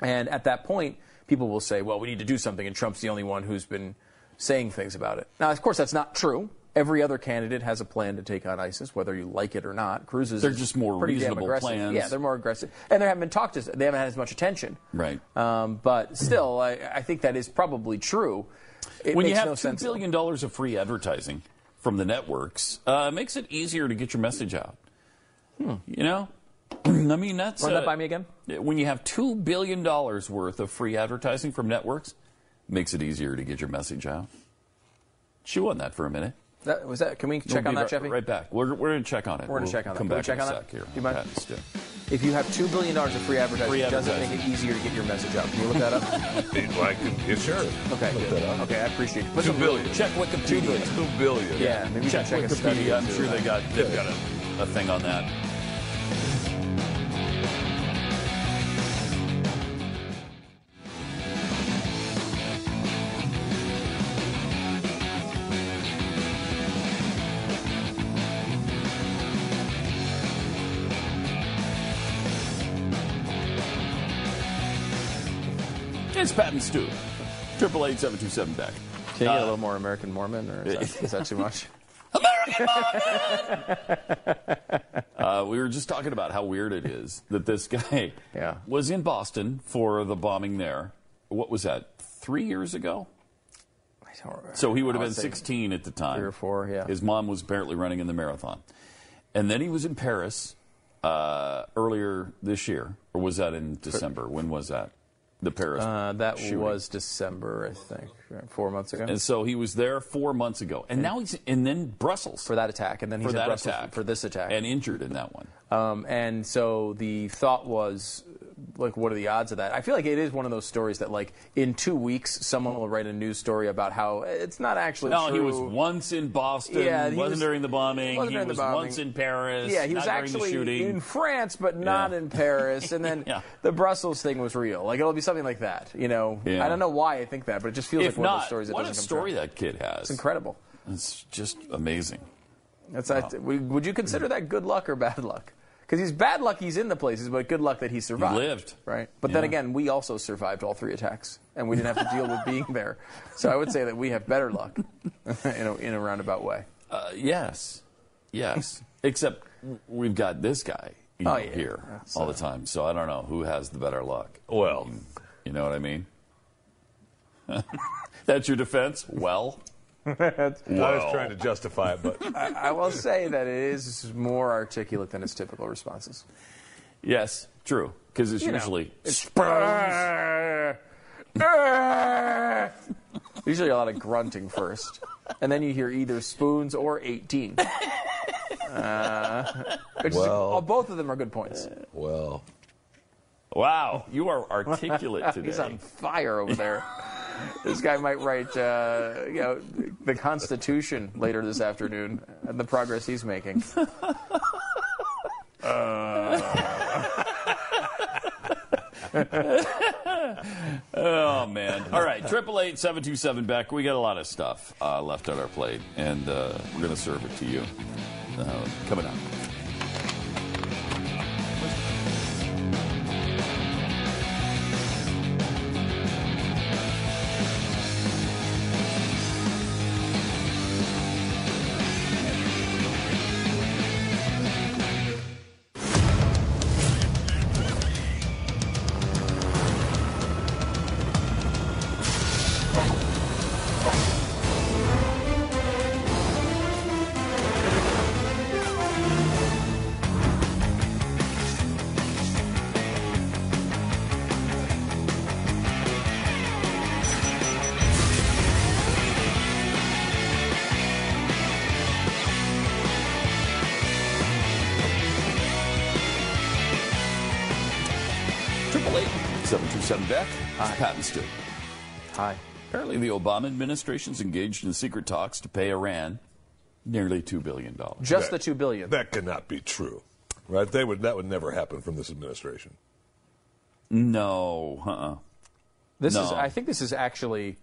And at that point, people will say, well, we need to do something, and Trump's the only one who's been saying things about it. Now, of course, that's not true. Every other candidate has a plan to take on ISIS, whether you like it or not. Cruz's They're just more reasonable plans. Yeah, they're more aggressive, and they haven't been talked to. They haven't had as much attention. Right. Um, but still, I, I think that is probably true. It when you have no two billion dollars of free advertising from the networks, uh, it makes it easier to get your message out. You know, I mean that's Hmm. Run uh, that by me again. When you have two billion dollars worth of free advertising from networks, makes it easier to get your message out. Chew on that for a minute. That, was that? Can we check We'll on that, right, Jeffy? Right back. We're, we're going to check on it. We're gonna We'll check on that. Come back check in a on that? sec here. Do you mind? Yeah, let's do it. If you have two billion dollars of free advertising, Free does it make it easier to get your message out? Can you look that up? Well, I can, yeah, sure. Okay, Look that up. Okay, I appreciate it. Put Two some- billion. Check Wikipedia. Two billion. Yeah, maybe we Check can check a study. Wikipedia. I'm sure they got they've got a, a thing on that. Pat and Stu. Triple eight seven two seven Beck. Can you get a Uh, little more American Mormon, or is that, is that too much? American Uh, we were just talking about how weird it is that this guy Yeah. was in Boston for the bombing there. What was that? Three years ago. I don't. So he would have been 16 at the time. three or four, yeah. His mom was apparently running in the marathon, and then he was in Paris uh, earlier this year, or was that in December? When was that? The Paris. Uh, that shooting. was December, I think, right, four months ago. And so he was there four months ago, and now he's and then Brussels for that attack, and then he's for in that Brussels attack for this attack. and injured in that one. Um, and so the thought was, like, what are the odds of that? I feel like it is one of those stories that, like, in two weeks, someone will write a news story about how it's not actually No, true. he was once in Boston. Yeah, he wasn't was- during the bombing. wasn't He during the was bombing. once in Paris. Yeah, he was not actually the shooting. in France, but not Yeah. in Paris. And then Yeah. the Brussels thing was real. Like it'll be something like that. You know, Yeah. I don't know why I think that, but it just feels if like one of those stories that what a story that kid has. It's incredible. It's just amazing. That's I- would you consider that good luck or bad luck? Because he's bad luck he's in the places, but good luck that he survived. He lived. Right. But then again, we also survived all three attacks, and we didn't have to deal with being there. So I would say that we have better luck in a, in a roundabout way. Uh, yes, yes. Except we've got this guy you Oh, yeah. here That's, all uh, the time. So I don't know who has the better luck. Well, You know what I mean? That's your defense? Well, I was trying to justify it, but I, I will say that it is more articulate than its typical responses. yes, true. Because it's You know, usually it's usually a lot of grunting first, and then you hear either spoons or 18. Uh, which is, Well- oh, both of them are good points. well, wow. You are articulate today. He's on fire over there. This guy might write, uh, you know, the Constitution later this afternoon, and the progress he's making. Oh man! All right, triple eight seven two seven Beck. We got a lot of stuff uh, left on our plate, and uh, we're going to serve it to you uh, coming up. The Obama administration's engaged in secret talks to pay Iran nearly two billion dollars. Just the two billion. that cannot be true, right? They would that would never happen from this administration. No, uh-uh. This No. is. I think this is actually.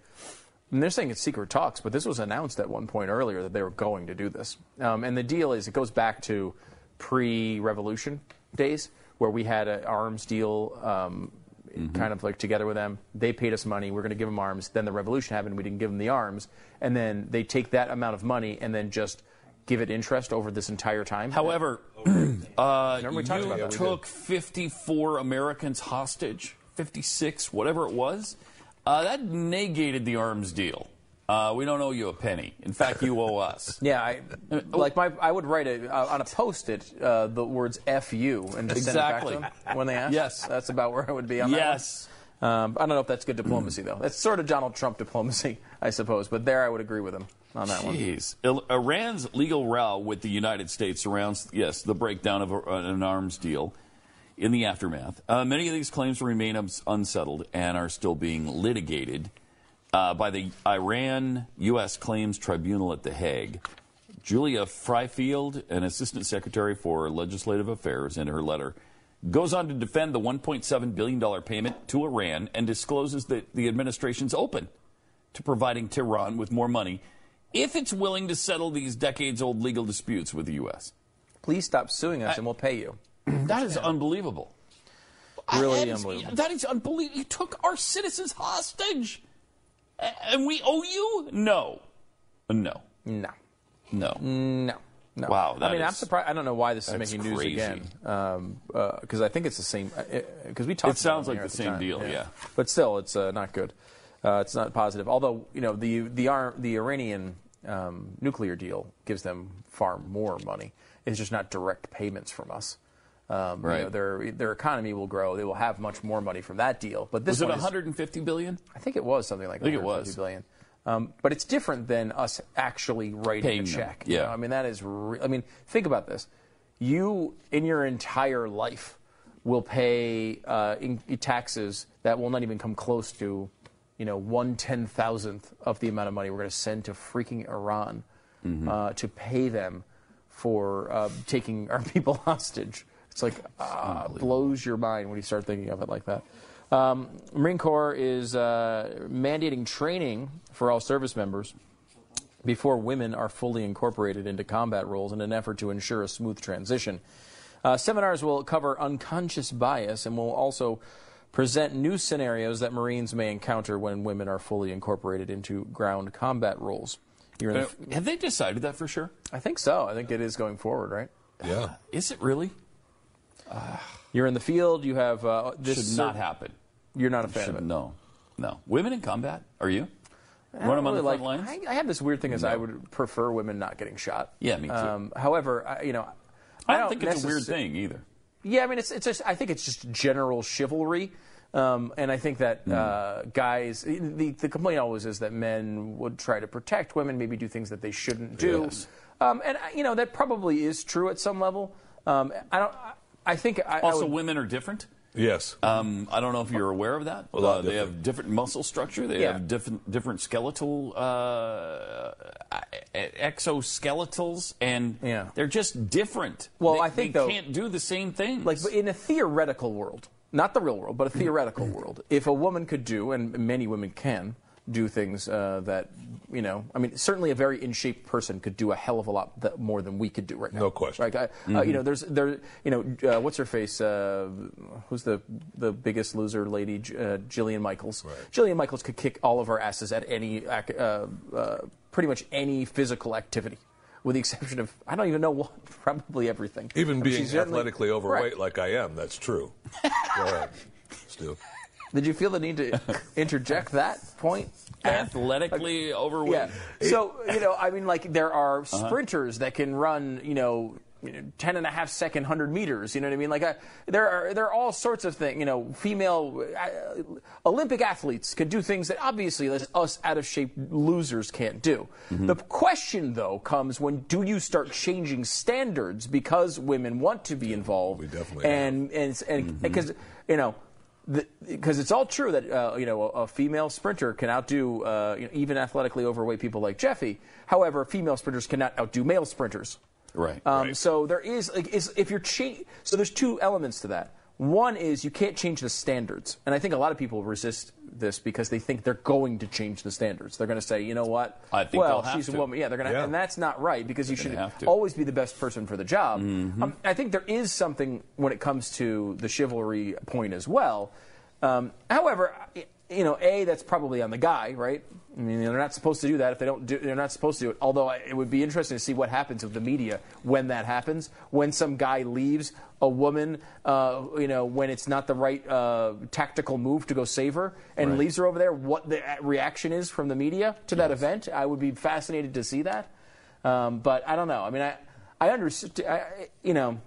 And they're saying it's secret talks, but this was announced at one point earlier that they were going to do this. Um, and the deal is, it goes back to pre-revolution days where we had an arms deal, um, kind of like together with them. They paid us money. We're going to give them arms. Then the revolution happened. We didn't give them the arms, and then they take that amount of money and then just give it interest over this entire time. However, uh, we you about that. We took 54 Americans hostage, 56, whatever it was. Uh, that negated the arms deal. Uh, we don't owe you a penny. In fact, you owe us. Yeah, I, like my, I would write a, uh, on a post-it uh, the words "fu" and just Exactly. send it back to them when they ask. Yes. that's about where I would be on that. one. Yes. Um, I don't know if that's good diplomacy though. That's sort of Donald Trump diplomacy, I suppose. But there, I would agree with him on that one. Jeez. Il- Iran's legal row with the United States surrounds, yes, the breakdown of a, an arms deal in the aftermath. Uh, many of these claims remain uns- unsettled and are still being litigated uh, by the Iran U.S. Claims Tribunal at The Hague. Julia Frifield, an assistant secretary for legislative affairs, in her letter, goes on to defend the $1.7 billion payment to Iran and discloses that the administration's open to providing Tehran with more money if it's willing to settle these decades old legal disputes with the U.S. Please stop suing us, and we'll pay you. That is unbelievable. Really That is- unbelievable. That is unbelievable. You took our citizens hostage, and we owe you? No, no, No. no. No. No. Wow, I mean, I'm surprised. I don't know why this is making news again. Because I think it's the same. Because we talked. It sounds about like the same time, deal, yeah. But still, it's uh, not good. Uh, it's not positive. Although you know the the the Iranian um, nuclear deal gives them far more money. It's just not direct payments from us. Um, you know, their their economy will grow. They will have much more money from that deal. But this Was it one is- 150 billion? I think it was something like I think it was. billion. Um, but it's different than us actually writing Paying a them, check. you yeah. know? I mean, that is. Re- I mean, think about this. You, in your entire life, will pay uh, in, in taxes that will not even come close to, you know, one ten thousandth of the amount of money we're going to send to freaking Iran Mm-hmm. uh, to pay them for uh, taking our people hostage. It's like uh, blows your mind when you start thinking of it like that. Um, Marine Corps is uh, mandating training for all service members before women are fully incorporated into combat roles in an effort to ensure a smooth transition. Uh, seminars will cover unconscious bias and will also present new scenarios that Marines may encounter when women are fully incorporated into ground combat roles. The Uh, have they decided that for sure? I think so. I think it is going forward, right? Yeah. Is it really? You're in the field. You have uh, this. Should not happen. You're not a fan of it. no, no. Women in combat? Are you? I Run don't them on the really front like- lines? I, I have this weird thing as. I would prefer women not getting shot. Yeah, me too. Um, however, I, you know, I don't think it's a weird thing either. Yeah, I mean, it's, it's just, I think it's just general chivalry. Um, and I think that Hmm. uh, guys, the, the complaint always is that men would try to protect women, maybe do things that they shouldn't do. Yes. Um, and, uh, you know, that probably is true at some level. Um, I don't, I, I think I, I Also, would- women are different. Yes. Um, I don't know if you're aware of that. A lot Uh, they have different muscle structure. They Yeah. have different different skeletal uh, exoskeletals, and Yeah. they're just different. Well, They- I think, they though- can't do the same things. like but in a theoretical world, not the real world, but a theoretical world, if a woman could do, and many women can do things uh, that you know, I mean, certainly a very in shape person could do a hell of a lot that, more than we could do right now. No question. Right? I, uh, you know, there's there, you know, uh, what's her face? Uh, who's the the biggest loser lady? J- Uh, Jillian Michaels. Jillian Michaels could kick all of our asses at any, uh, uh, pretty much any physical activity. With the exception of, I don't even know what, probably everything. I Even mean, being athletically overweight Right. like I am, that's true. Go ahead, Stu. Did you feel the need to interject that point? athletically overweight. Yeah. So, you know, I mean, like, there are Uh-huh. sprinters that can run, you know, you 10 and a half second 100 meters. You know what I mean? Like, uh, there are there are all sorts of things. You know, female uh, Olympic athletes can do things that obviously us out of shape losers can't do. Mm-hmm. The question, though, comes when do you start changing standards because women want to be involved? We definitely and and and Mm-hmm. because you know because it's all true that uh, you know a, a female sprinter can outdo uh, you know, even athletically overweight people like Jeffy. However, female sprinters cannot outdo male sprinters. Right. Um, Right. So there is like is, if you're cha- so there's two elements to that. One is you can't change the standards, and I think a lot of people resist this because they think they're going to change the standards. They're going to say, you know what? I think well, they'll have she's a woman. Yeah, they're going to, Yeah. and that's not right because you should have to. always be the best person for the job. Mm-hmm. Um, I think there is something when it comes to the chivalry point as well. Um, however, I- you know, a that's probably on the guy, right? I mean, they're not supposed to do that if they don't do. They're not supposed to do it. Although I- it would be interesting to see what happens with the media when that happens. When some guy leaves a woman, uh, you know, when it's not the right uh, tactical move to go save her and Right. leaves her over there, what the reaction is from the media to that event. I would be fascinated to see that. Um, but I don't know. I mean, I I understand. You know,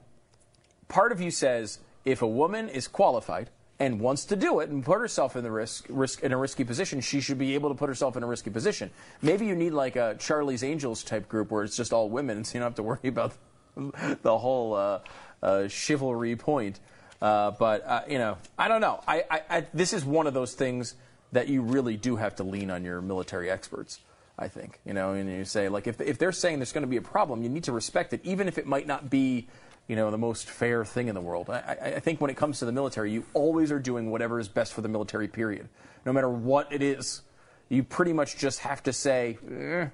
part of you says if a woman is qualified and wants to do it and put herself in the risk, risk in a risky position, she should be able to put herself in a risky position. Maybe you need like a Charlie's Angels type group where it's just all women, so you don't have to worry about the whole uh, uh, chivalry point. Uh, but uh, you know, I don't know. I, I, I, this is one of those things that you really do have to lean on your military experts. I think you know, and you say like if if they're saying there's going to be a problem, you need to respect it, even if it might not be you know, the most fair thing in the world. I, I- I think when it comes to the military, you always are doing whatever is best for the military, period. No matter what it is, you pretty much just have to say, eh, Yeah.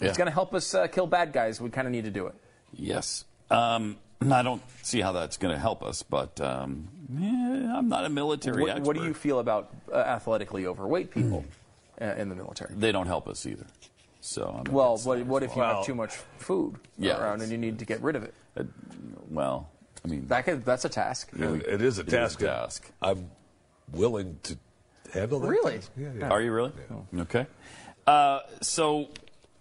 it's going to help us uh, kill bad guys. We kind of need to do it. Yes. Um, I don't see how that's going to help us, but um, yeah, I'm not a military What, expert. what do you feel about uh, athletically overweight people uh, in the military? They don't help us either. So I mean, Well, what, what if you well, have too much food Yeah, around and you need to get rid of it? well, I mean, that could, that's a task. It- it is a It is a task. and task. I'm willing to handle that. Really? Yeah, yeah. Are you really? Okay. Uh, so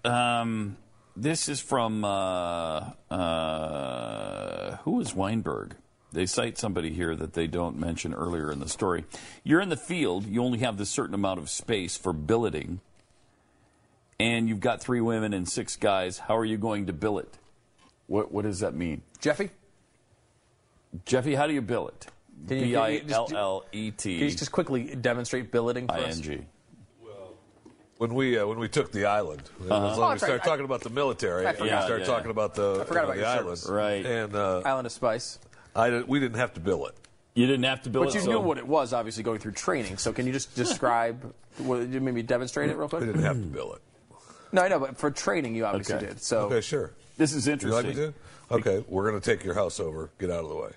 um, this is from uh, uh, who is Weinberg? They cite somebody here that they don't mention earlier in the story. You're in the field. You only have this certain amount of space for billeting, and you've got three women and six guys. How are you going to bill it? What What does that mean, Jeffy? Jeffy, how do you bill it? Can you- can you just l do- l e t Can you just quickly demonstrate billeting for i us? n g. When we uh, when we took the island, as Uh-huh. long Oh, as we that's start right. talking about the military, I and we forgot. start Yeah, talking about the, I forgot uh, about the island, service. Right. And uh, Island of Spice. I did, we didn't have to bill it. You didn't have to bill But it. you so- knew what it was, obviously, going through training. So can you just describe, what, maybe demonstrate it real quick? We didn't have to bill it. No, I know, but for training, you obviously Okay. did. So Okay, sure. This is interesting. You like interesting. me to? Okay, we're going to take your house over. Get out of the way.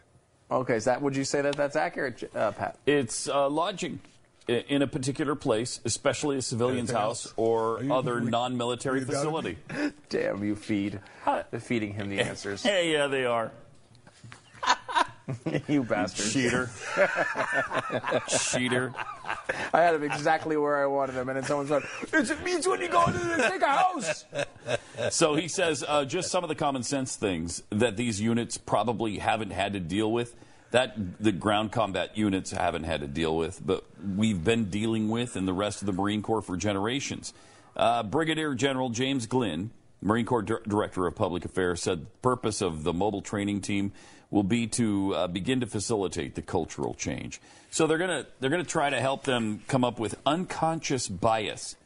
okay, is that would you say that that's accurate, uh, Pat? It's uh, lodging in a particular place, especially a civilian's Anything house else? or you- other we- non-military are you doubting me? facility. Damn, you feed, feeding him the answers. Hey, yeah, they are. you bastard. Cheater. Cheater. I had him exactly where I wanted him, and then someone said, "It's- "It means when you go into the take a house." So he says uh, just some of the common sense things that these units probably haven't had to deal with. That the ground combat units haven't had to deal with, but we've been dealing with in the rest of the Marine Corps for generations. Uh, Brigadier General James Glynn, Marine Corps Dir- Director of Public Affairs, said the purpose of the mobile training team will be to uh, begin to facilitate the cultural change. So they're gonna they're gonna try to help them come up with unconscious bias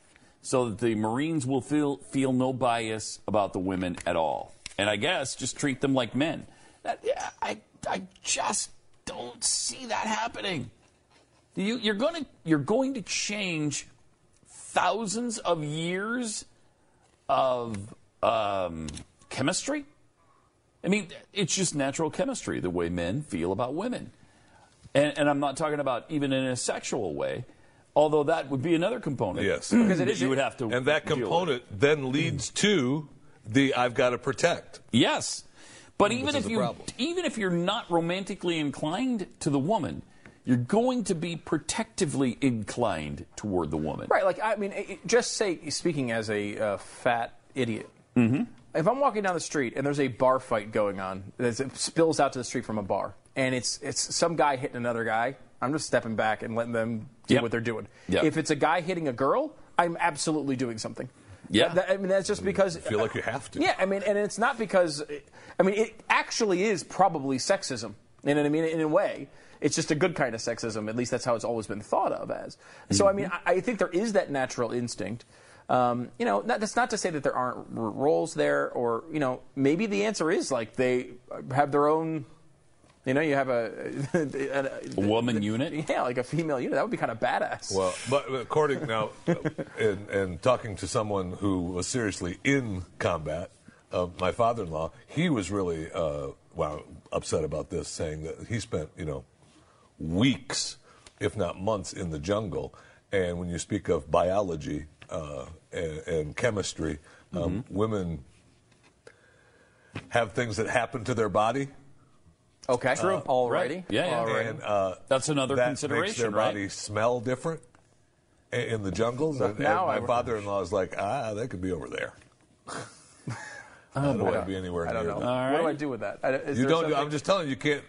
so that the Marines will feel feel no bias about the women at all, and I guess just treat them like men. That, yeah, I I just don't see that happening. You, you're going to you're going to change thousands of years of um, chemistry. I mean, it's just natural chemistry the way men feel about women, and, and I'm not talking about even in a sexual way. Although that would be another component. Yes. Because it that is- you would have to. And that deal with. component then leads to the I've got to protect. Yes, but even if you problem. even if you're not romantically inclined to the woman, you're going to be protectively inclined toward the woman. Right, like I mean, just say speaking as a uh, fat idiot. Mm-hmm. If I'm walking down the street and there's a bar fight going on, it spills out to the street from a bar, and it's it's some guy hitting another guy, I'm just stepping back and letting them do Yep. what they're doing. Yep. If it's a guy hitting a girl, I'm absolutely doing something. Yeah. That- that- I mean that's just because I feel like you have to. Yeah, I mean, and it's not because, I mean, it actually is probably sexism. You know what I mean? In a way, it's just a good kind of sexism. At least that's how it's always been thought of as. So, I mean, Mm-hmm. I, I think there is that natural instinct. Um, you know, that's not to say that there aren't r- roles there, or you know, maybe the answer is like they have their own. You know, you have a, A woman unit. yeah, like a female unit. That would be kind of badass. Well, but according now, and, and talking to someone who was seriously in combat, uh, my father-in-law, he was really uh, well upset about this, saying that he spent you know weeks, if not months, in the jungle. And when you speak of biology uh, and, and chemistry, um, women have things that happen to their body. okay, true. Already, Right. Yeah, yeah. Alrighty. And uh, That's another that makes consideration, their right? body smell different i- in the jungle. So and, now and my father-in-law is like, ah, they could be over there. I don't want to be anywhere I don't near know. them. All What do I do with that? I- is You there don't. do- something- I'm just telling you, you can't.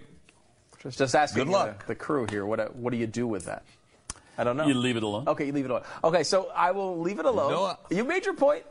Just, just asking Good luck. The, the crew here. What what do you do with that? I don't know. You leave it alone. Okay, you leave it alone. Okay, so I will leave it alone. No, I- you made your point.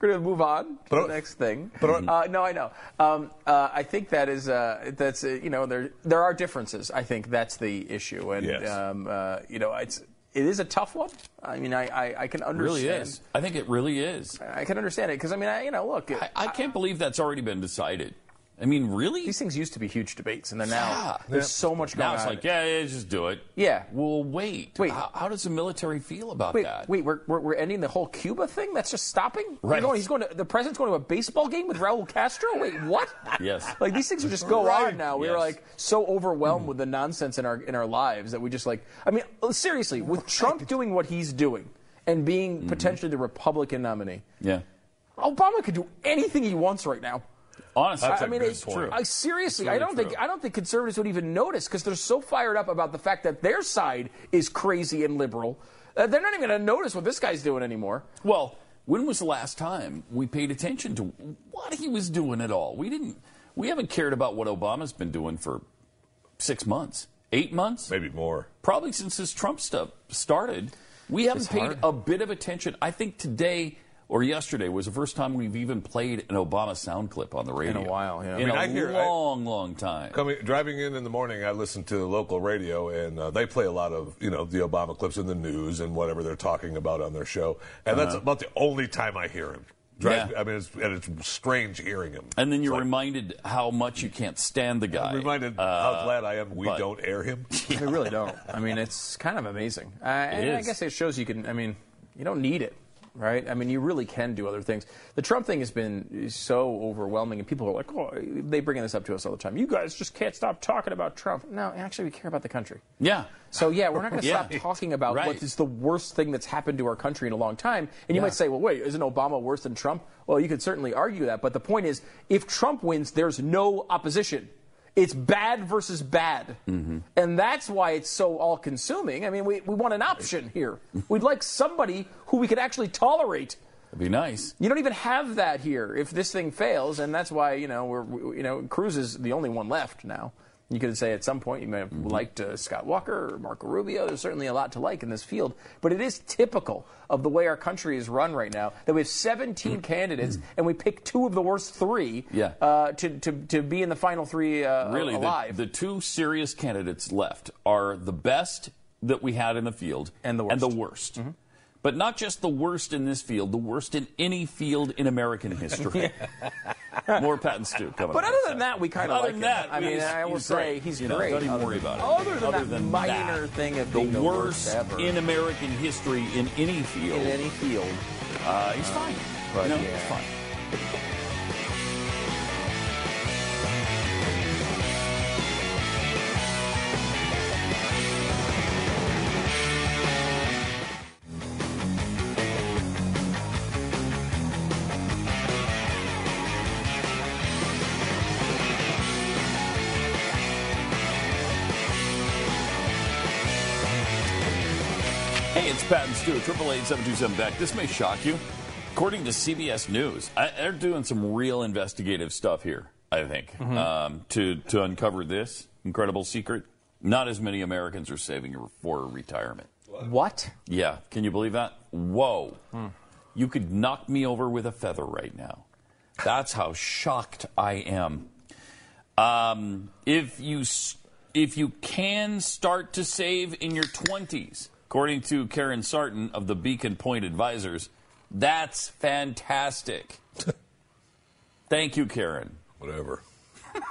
We're going to move on to But- the next thing. but- uh, no, I know. Um, uh, I think that is uh, that's uh, you know there there are differences. I think that's the issue, and Yes. um, uh, you know it's it is a tough one. I mean, I I, I can It understand. really is. I think it really is. I can understand it because I mean, I, you know, look, I, I can't believe that's already been decided. I mean, really? These things used to be huge debates, and they're now Yeah. there's so much going on. Now it's on. like, yeah, yeah, just do it. Yeah. Well, wait. Wait. How, how does the military feel about Wait, that? wait, we're, we're, we're ending the whole Cuba thing? That's just stopping? Right. Going, he's going to, the president's going to a baseball game with Raul Castro? Wait, what? Yes. Like these things just go Right. on now. We're Yes. like so overwhelmed with the nonsense in our in our lives that we just like. I mean, seriously, with Trump doing what he's doing and being Mm-hmm. potentially the Republican nominee, Yeah. Obama could do anything he wants right now. Honestly, That's I a mean, good it's point. I seriously, It's I don't really think. I don't think conservatives would even notice because they're so fired up about the fact that their side is crazy and liberal. Uh, they're not even going to notice what this guy's doing anymore. Well, when was the last time we paid attention to what he was doing at all? We didn't. We haven't cared about what Obama's been doing for six months, eight months, Maybe more. probably since this Trump stuff started. We haven't It's paid hard. a bit of attention. I think today or yesterday was the first time we've even played an Obama sound clip on the radio In a while, yeah. I In mean, a I hear- I- long, long time. Coming driving in in the morning, I listen to local radio, and uh, they play a lot of you know the Obama clips in the news and whatever they're talking about on their show, and that's about the only time I hear him. Drive, Uh-huh. Yeah. I mean, it's, and it's strange hearing him. And then you're like, reminded how much you can't stand the guy. I'm reminded Uh, how glad I am we but- don't air him. We really don't. I mean, it's kind of amazing. Uh, and I guess it shows you can. I mean, you don't need it, right? I mean, you really can do other things. The Trump thing has been so overwhelming, and people are like, "Oh, they bring this up to us all the time. You guys just can't stop talking about Trump." No, actually, we care about the country. Yeah. So yeah, we're not going to Yeah. stop talking about Right. what is the worst thing that's happened to our country in a long time. And you Yeah. might say, well, wait, isn't Obama worse than Trump? Well, you could certainly argue that, but the point is, if Trump wins, there's no opposition. It's bad versus bad. Mm-hmm. And that's why it's so all consuming. I mean, we, we want an option here. We'd like somebody who we could actually tolerate. It'd be nice. You don't even have that here if this thing fails, and that's why you know we're we, you know Cruz is the only one left now. You could say at some point you may have Mm-hmm. liked uh, Scott Walker or Marco Rubio. There's certainly a lot to like in this field, but it is typical of the way our country is run right now that we have 17 candidates and we pick two of the worst three Mm-hmm. Yeah. uh, to, to to be in the final three uh, really the, alive. the two serious candidates left are the best that we had in the field And the and the worst. Mm-hmm. But not just the worst in this field, the worst in any field in American history. More Pat and Stu coming but other than that, we kind of Other like than him. that, I mean, I will say great. he's You know, great. don't even Other worry than- about it. Other than Other that than minor that, thing of the the worst worst ever. in American history in any field. in any field. uh, he's fine. but yeah. he's fine. 888 back. This may shock you. According to CBS News, I, they're doing some real investigative stuff here, I think, mm-hmm. um, to, to uncover this incredible secret. Not as many Americans are saving for retirement. What? Yeah. Can you believe that? Whoa. Hmm. You could knock me over with a feather right now. That's how shocked I am. Um, if you if you can start to save in your 20s, according to Karen Sarton of the Beacon Point Advisors, that's fantastic. Thank you, Karen. Whatever.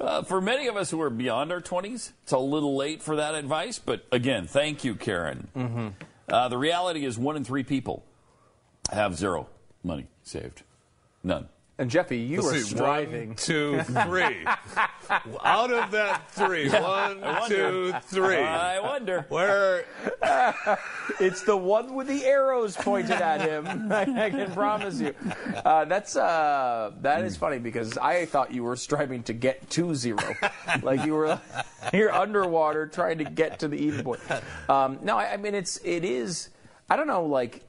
Uh, for many of us who are beyond our 20s, it's a little late for that advice, but again, thank you, Karen. Mm-hmm. Uh, the reality is one in three people have zero money saved. None. And Jeffy, you Let's are see, striving. One, two, three. Out of that three, one, two, three. I wonder. Where It's the one with the arrows pointed at him. I can promise you. Uh, that's uh, that is funny because I thought you were striving to get to zero, like you were you're underwater trying to get to the even point. Um, no, I, I mean it's it is. I don't know. Like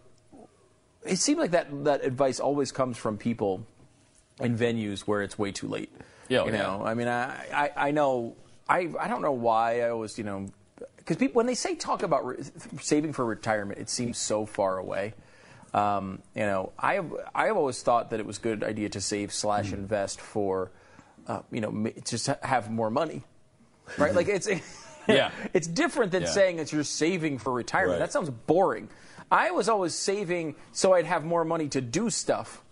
it seemed like that that advice always comes from people in venues where it's way too late. Yeah, you yeah. know. I mean, I, I, I know. I, I don't know why I always, you know, because people when they say talk about re- saving for retirement, it seems so far away. Um, you know, I have I have always thought that it was a good idea to save slash invest for, uh, you know, just have more money, right? like it's Yeah. it's different than Yeah. saying that you're saving for retirement. Right. That sounds boring. I was always saving so I'd have more money to do stuff.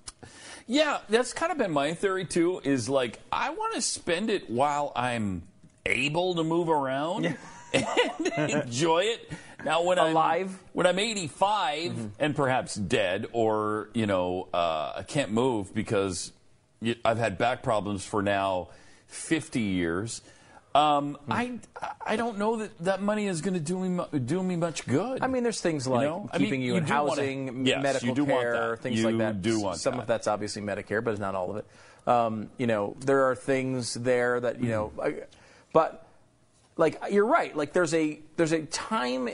Yeah, that's kind of been my theory too. Is like I want to spend it while I'm able to move around and enjoy it. Now, when Alive? I'm when I'm 85 and perhaps dead, or you know, uh, I can't move because I've had back problems for now 50 years. Um, I I don't know that that money is going to do me do me much good. I mean, there's things like know? I mean, keeping you, you in do wanna- housing, yes, medical you care, things You like that. do want Some that. of that's obviously Medicare, but it's not all of it. Um, you know, there are things there that you know, I- but like you're right. Like there's a there's a time.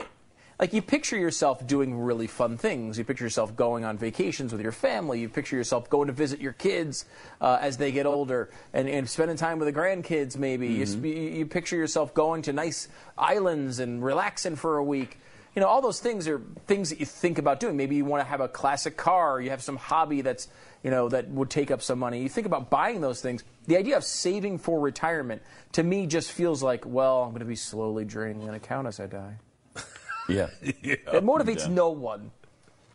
Like you picture yourself doing really fun things. You picture yourself going on vacations with your family. You picture yourself going to visit your kids uh, as they get older and, and spending time with the grandkids. Maybe you, sp- you picture yourself going to nice islands and relaxing for a week. You know, all those things are things that you think about doing. Maybe you want to have a classic car. You have some hobby that's you know that would take up some money. You think about buying those things. The idea of saving for retirement to me just feels like, well, I'm going to be slowly draining an account as I die. yeah, It motivates Yeah. no one.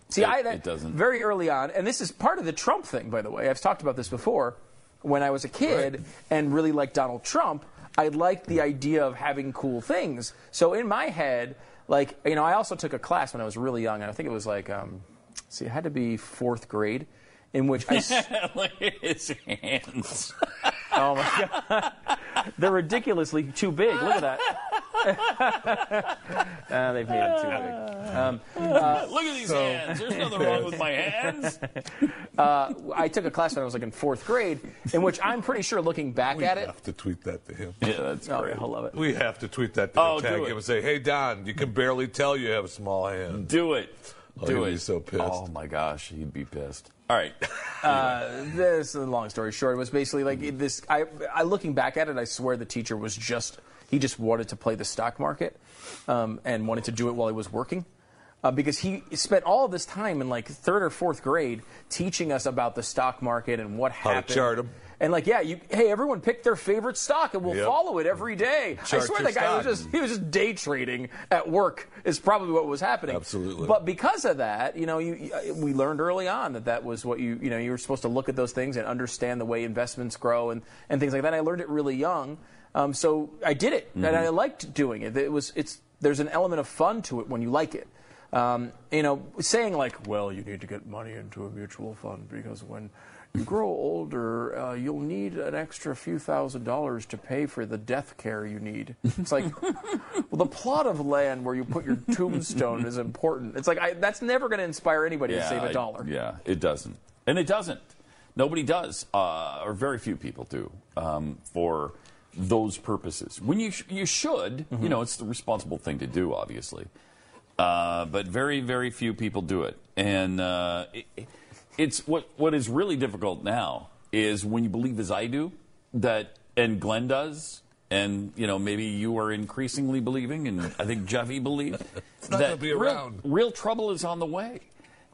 See, It- I it doesn't. very early on, and this is part of the Trump thing, by the way. I've talked about this before. When I was a kid and really liked Donald Trump, I liked the idea of having cool things. So in my head, like you know, I also took a class when I was really young, and I think it was like, um, see, it had to be fourth grade, in which I. s- Look at his hands. oh my god, they're ridiculously too big. Look at that. Ah, they've made them too big. Um, Look at these hands. There's nothing wrong with my hands. uh, I took a class when I was like in fourth grade, in which I'm pretty sure, looking back We at it, We have to tweet that to him. Yeah, that's oh, great. yeah, he'll love it. We have to tweet that to Oh, him, tag do him and say, "Hey Don, you can barely tell you have a small hands." Do it. Oh, Do he'll it. be so pissed. Oh my gosh, he'd be pissed. All right. Uh, this, a long story short, it was basically like it- this. I, I looking back at it, I swear the teacher was just he just wanted to play the stock market, um, and wanted to do it while he was working. Uh, because he spent all of this time in like third or fourth grade teaching us about the stock market and what How to happened. chart 'em. And like, yeah, you, hey, everyone pick their favorite stock and we'll Yep. follow it every day. I swear the guy was just he was just day trading at work is probably what was happening. Absolutely. But because of that, you know, you, we learned early on that that was what you, you know, you were supposed to look at those things and understand the way investments grow and, and things like that. I learned it really young, um, so I did it, and I liked doing it. It was, it's, there's an element of fun to it when you like it. Um, you know, saying like, well, you need to get money into a mutual fund because when you grow older, uh, you'll need an extra few thousand dollars to pay for the death care you need. It's like, well, the plot of land where you put your tombstone is important. It's like I, that's never going to inspire anybody to save a I- dollar. yeah, it doesn't, and it doesn't. Nobody does, uh, or very few people do, um, for those purposes. When you sh- you should, Mm-hmm. you know, it's the responsible thing to do, obviously. Uh, but very, very few people do it, and uh, it, it's what what is really difficult now is when you believe, as I do, that and Glenn does, and you know maybe you are increasingly believing, and I think Jeffy believes that be real- around. real trouble is on the way.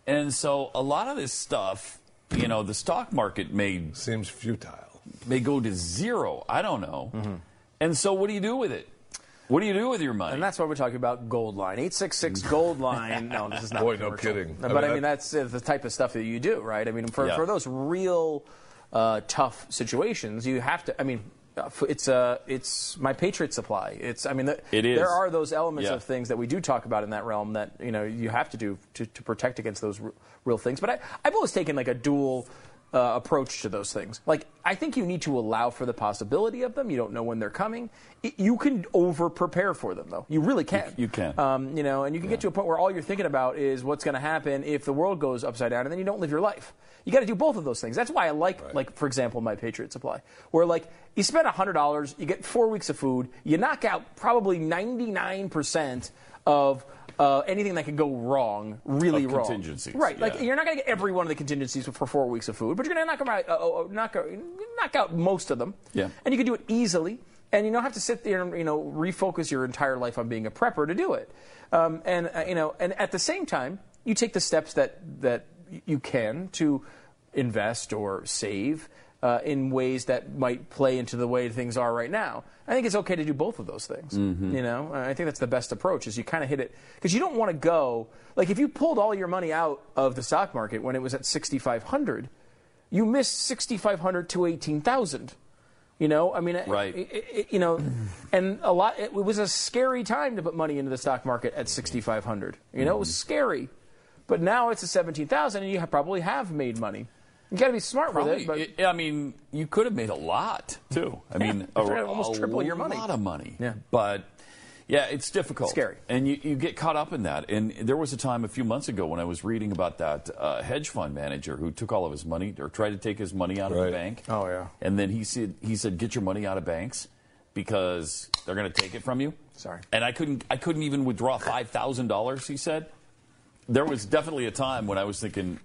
And so a lot of this stuff, you know, the stock market may Seems futile. may go to zero. I don't know. Mm-hmm. And so what do you do with it? What do you do with your money? And that's why we're talking about Gold Line. 866 Gold Line. No, this is not Boy, no kidding. But I I mean, mean, that's uh, the type of stuff that you do, right? I mean, for, Yeah. for those real uh, tough situations, you have to, I mean, uh, it's uh, it's my Patriot supply. It's I mean, the, It is. there are those elements Yeah. of things that we do talk about in that realm that you know you have to do to, to protect against those r- real things. But I, I've always taken like a dual uh, approach to those things. Like I think you need to allow for the possibility of them. You don't know when they're coming. I- you can over prepare for them though. You really can. you can. Um, you know, and you can get to a point where all you're thinking about is what's going to happen if the world goes upside down, and then you don't live your life. You got to do both of those things. That's why I like, like for example, my Patriot Supply, where like you spend hundred dollars, you get four weeks of food, you knock out probably ninety nine percent of. Uh, anything that could go wrong, really Of wrong. contingencies, right? Like yeah. you're not going to get every one of the contingencies for four weeks of food, but you're going to knock them out, uh, uh, knock, knock out most of them. Yeah. And you can do it easily, and you don't have to sit there and you know refocus your entire life on being a prepper to do it. Um, and uh, you know, and at the same time, you take the steps that that you can to invest or save uh, in ways that might play into the way things are right now. I think it's okay to do both of those things. You know, I think that's the best approach. Is you kind of hit it because you don't want to go like if you pulled all your money out of the stock market when it was at 6,500 you miss 6,500 to 18,000. You know, I mean, Right. it- it- you know, and a lot. It was a scary time to put money into the stock market at 6,500. You know, it was scary, but now it's at 17,000, and you probably have made money. You got to be smart Probably, with it, but I mean, you could have made a lot too. I mean, a, almost a triple your money. A lot of money. Yeah. but yeah, it's difficult. Scary. and you, you get caught up in that. And there was a time a few months ago when I was reading about that uh, hedge fund manager who took all of his money or tried to take his money out of the bank. Oh, yeah. and then he said he said get your money out of banks because they're going to take it from you. Sorry. And I couldn't I couldn't even withdraw five thousand dollars. He said there was definitely a time when I was thinking.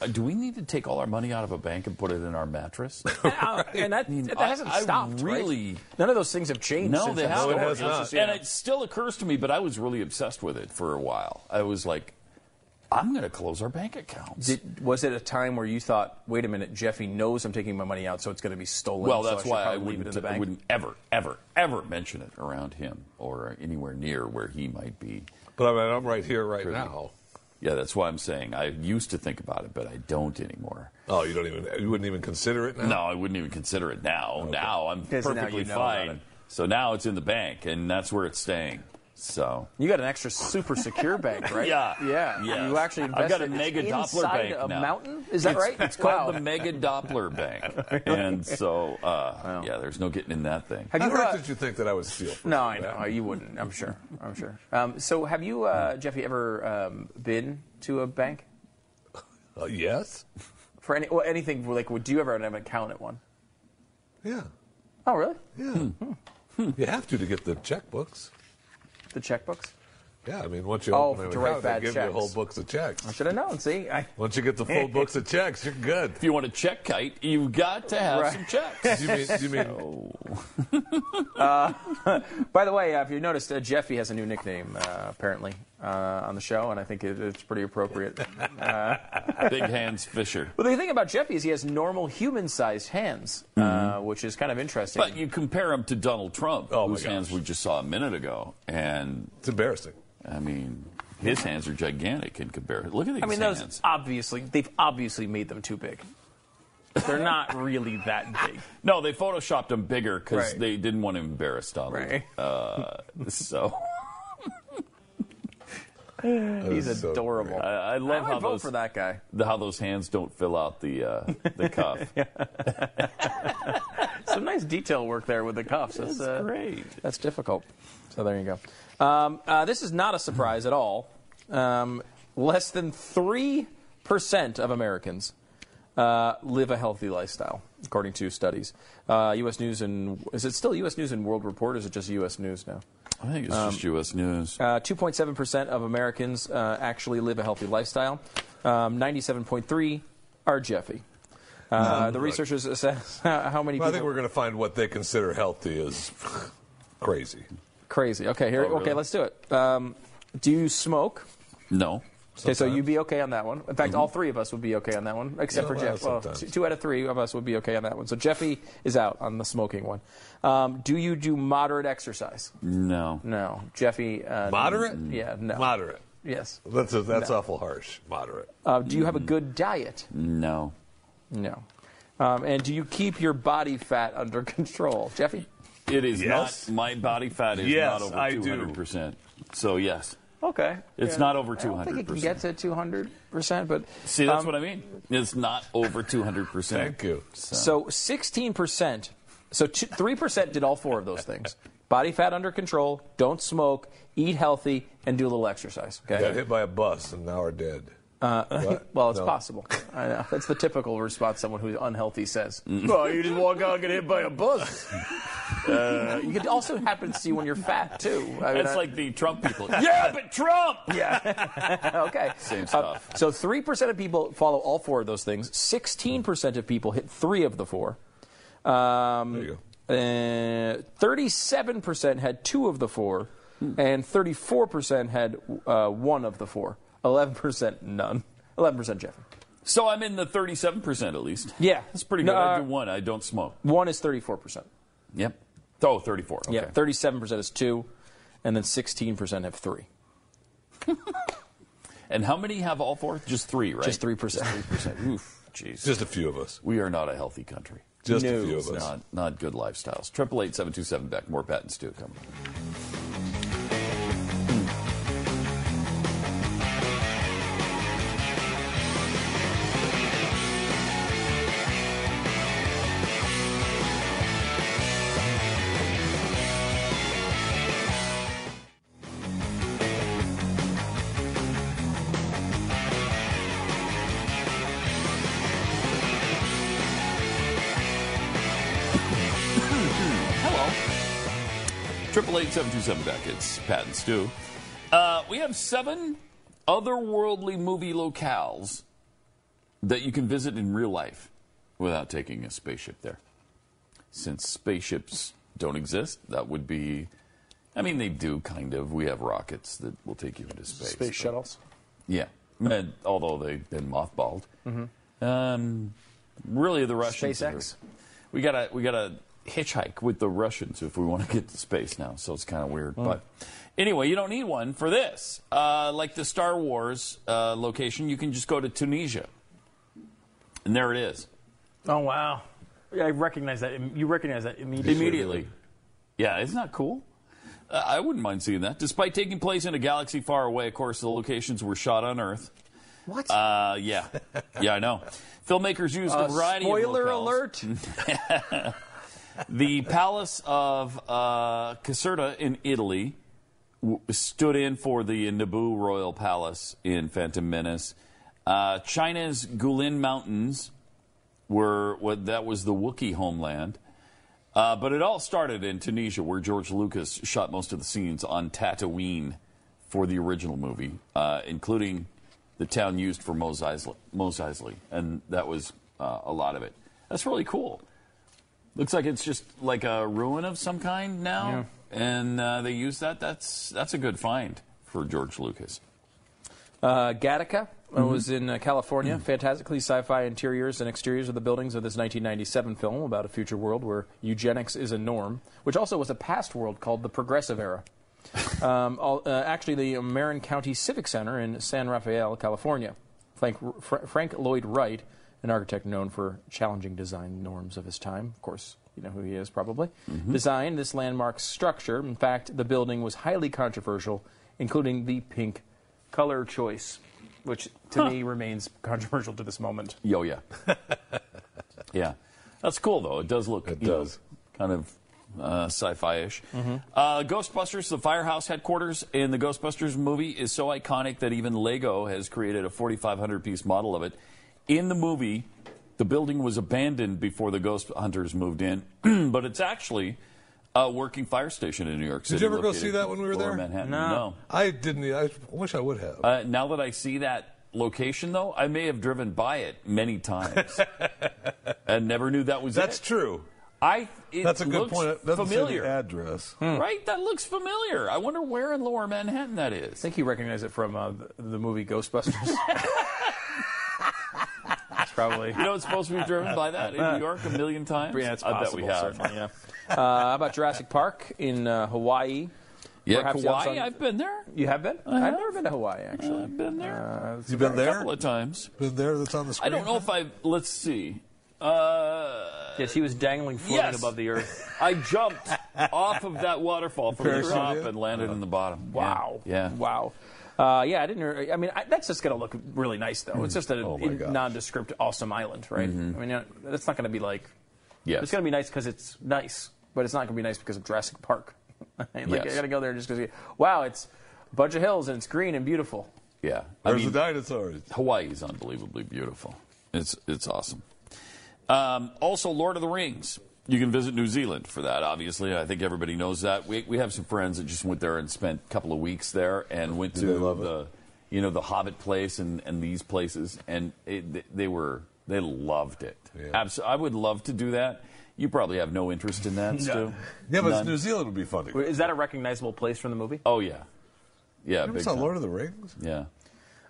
Uh, Do we need to take all our money out of a bank and put it in our mattress? Uh, and that, mean, that hasn't I stopped. right? really- None of those things have changed. No, since they haven't. story. it has not. And it still occurs to me, but I was really obsessed with it for a while. I was like, I'm going to close our bank accounts. Did, was it a time where you thought, wait a minute, Jeffy knows I'm taking my money out, so it's going to be stolen? well, so that's why I probably leave it wouldn't, in the I wouldn't ever, ever, ever mention it around him or anywhere near where he might be. But I mean, I'm right here, right now. Yeah, that's why I'm saying I used to think about it, but I don't anymore. Oh, you don't even you wouldn't even consider it now. No, I wouldn't even consider it now. Now I'm Because now perfectly you know fine. So now it's in the bank, and that's where it's staying. So You got an extra super secure bank, right? Yeah. Yeah. Yes. You actually I've got a invested mega Doppler inside bank a now. mountain? Is that It's- right? It's called Wow. the Mega Doppler Bank, and so uh, yeah, there's no getting in that thing. Have I you, heard uh, that you think that I would steal. From No, I know Matt. you wouldn't. I'm sure. I'm sure. Um, so, have you, uh, Jeffy, ever um, been to a bank Uh, yes. for any well, anything? Like, would you ever have an account at one? Yeah. Oh, really? Yeah. You have to to get the checkbooks. The checkbooks? Yeah, I mean, once you Oh, open an to write account, they bad give you checks. whole books of checks. I should have known. See, I, Once you get the full books of checks, you're good. If you want a check kite, you've got to have Right. some checks. You mean? You mean? By the way, uh, if you noticed, uh, Jeffy has a new nickname uh, apparently uh, on the show, and I think it, it's pretty appropriate. Big Hands Fisher. Well, the thing about Jeffy is he has normal human-sized hands, uh, which is kind of interesting. But you compare him to Donald Trump, Oh, whose hands we just saw a minute ago, and It's embarrassing. I mean, his hands are gigantic in comparison. Look at these I mean, those hands. obviously they've obviously made them too big. They're not really that big. No, they photoshopped him bigger because Right. they didn't want to embarrass Donald. Right. Uh, so He's is so adorable. great. I, I I love might how vote those for that guy. the- how those hands don't fill out the uh, the cuff. Some nice detail work there with the cuffs. That's, That's uh, great. That's difficult. So there you go. Um, uh, this is not a surprise at all. Um, less than three percent of Americans uh, live a healthy lifestyle, according to studies. Uh, U.S. News and is it still U.S. News and World Report? Or is it just U.S. News now? I think it's just U.S. News. Uh, 2.7% of Americans uh, actually live a healthy lifestyle. Um, 97.3 are Jeffy. Uh, the researchers assess how many Well, I think we're going to find what they consider healthy is crazy. Crazy. Okay, here. Oh, really? Okay, let's do it. Um, do you smoke? No. Okay, so you'd be okay on that one. In fact, all three of us would be okay on that one, except Yeah, for Jeff. Well, two, two out of three of us would be okay on that one. So Jeffy is out on the smoking one. Um, do you do moderate exercise? No. No, Jeffy. Uh, Moderate? Yeah, no. Moderate. Yes. That's that's awful harsh. Moderate. Uh, do you have a good diet? No. No. Um, and do you keep your body fat under control, Jeffy? It is Yes. not. My body fat is Yes, not over I 200 percent. So yes, Okay. it's not over 200. I don't think it can get to 200 percent, but See, that's um, what I mean. It's not over 200 percent. Thank you. So 16%, so two- 3% did all four of those things. Body fat under control, don't smoke, eat healthy, and do a little exercise. Okay? Got Okay. hit by a bus and now are dead. What? Well, it's No. possible. I know. That's the typical response someone who's unhealthy says. well, you just walk out and get hit by a bus. Uh, you could also happen to see when you're fat, too. I mean, It's I- like the Trump people. yeah, but Trump. Yeah. okay. Same Uh, stuff. so 3% of people follow all four of those things. 16% of people hit three of the four. Um, There you Uh, 37% had two of the four, and 34% had uh, one of the four. 11% none. 11% Jeffy. So I'm in the 37 percent at least. Yeah. that's pretty No, good. I uh, do one. I don't smoke. One is 34%. Yep. Oh, 34. Okay. Yeah, 37% is two, and then 16% have three. And how many have all four? Just three, right? Just 3%. Just 3%. Oof. jeez. Just a few of us. We are not a healthy country. Just No. a few of us. not, not good lifestyles. Triple eight seven two seven Beck. More Pat and Stu 927 back. It's Pat and Stu. Uh, we have seven otherworldly movie locales that you can visit in real life without taking a spaceship there. Since spaceships don't exist, that would be. I mean, they do kind of. We have rockets that will take you into space. Space shuttles? Yeah. And, although they've been mothballed. Mm-hmm. Um, really, the Russians. SpaceX? Are, we gotta, we gotta hitchhike with the Russians if we want to get to space now. So it's kind of weird, but anyway, you don't need one for this. Uh, like the Star Wars uh, location, you can just go to Tunisia, and there it is Oh wow! Yeah, I recognize that. You recognize that immediately. immediately. Yeah, isn't that cool? Uh, I wouldn't mind seeing that. Despite taking place in a galaxy far away, of course, the locations were shot on Earth. What? Uh, yeah, yeah, I know. Filmmakers used a Uh, variety spoiler of locales. alert! The Palace of uh, Caserta in Italy w- stood in for the Naboo Royal Palace in Phantom Menace. Uh, China's Guilin Mountains were what that was the Wookiee homeland. Uh, but it all started in Tunisia, where George Lucas shot most of the scenes on Tatooine for the original movie, uh, including the town used for Mos Eisley, Mos Eisley and that was uh, a lot of it. That's really cool. Looks like it's just like a ruin of some kind now, and uh, they use that. That's that's a good find for George Lucas. Uh, Gattaca uh, Mm-hmm. was in uh, California. Mm. Fantastically sci-fi interiors and exteriors of the buildings of this 1997 film about a future world where eugenics is a norm, which also was a past world called the Progressive Era. um, all, uh, actually, the Marin County Civic Center in San Rafael, California. Frank, Fra- Frank Lloyd Wright, an architect known for challenging design norms of his time, of course, you know who he is probably, designed this landmark structure. In fact, the building was highly controversial, including the pink color choice, which to me remains controversial to this moment. Yo, yeah, yeah. That's cool though. It does look. It you know, does. kind of uh, sci-fi-ish. Uh, Ghostbusters, the Firehouse headquarters in the Ghostbusters movie, is so iconic that even Lego has created a 4,500 piece model of it. In the movie, the building was abandoned before the ghost hunters moved in, but it's actually a working fire station in New York City. Did you ever go see that when we were lower there? Manhattan. No. no. I didn't. I wish I would have. Uh, now that I see that location, though, I may have driven by it many times and never knew that was That's it. true. I. It That's a good looks point. That's doesn't say familiar, the address. right? That looks familiar. I wonder where in Lower Manhattan that is. I think you recognize it from uh, the, the movie Ghostbusters. It's probably. You know, it's supposed to be driven by that in New York a million times. Yeah, it's I bet possible, we have. certainly, yeah. Uh, how about Jurassic Park in uh, Hawaii? Yeah, Perhaps you have I've been there. You have been? I have. I've never been to Hawaii, actually. I've been there Uh, You been there a couple of times. Been there? That's on the screen. I don't know if I. Let's see. Uh, yes, he was dangling, floating Yes. above the earth. I jumped off of that waterfall from the top and landed in the bottom. Yeah. Wow. Yeah. Wow. Uh, yeah, I didn't. re- I mean, I, that's just going to look really nice, though. It's just a Oh, in- nondescript, awesome island, right? I mean, you that's not going to be like. Yes. It's going to be nice because it's nice, but it's not going to be nice because of Jurassic Park. like, Yes. I got to go there just because. Wow, it's a bunch of hills and it's green and beautiful. Yeah. I Where's mean, the dinosaurs? Hawaii is unbelievably beautiful. It's it's awesome. Um, also, Lord of the Rings. You can visit New Zealand for that. Obviously, I think everybody knows that. We we have some friends that just went there and spent a couple of weeks there and went to they love it? the you know the Hobbit place and, and these places and it, they- they were they loved it. Yeah. Abs- I would love to do that. You probably have no interest in that, Stu. Yeah, but New Zealand would be fun to go. Is that a recognizable place from the movie? Oh yeah, yeah. You ever big saw time. Lord of the Rings? Yeah.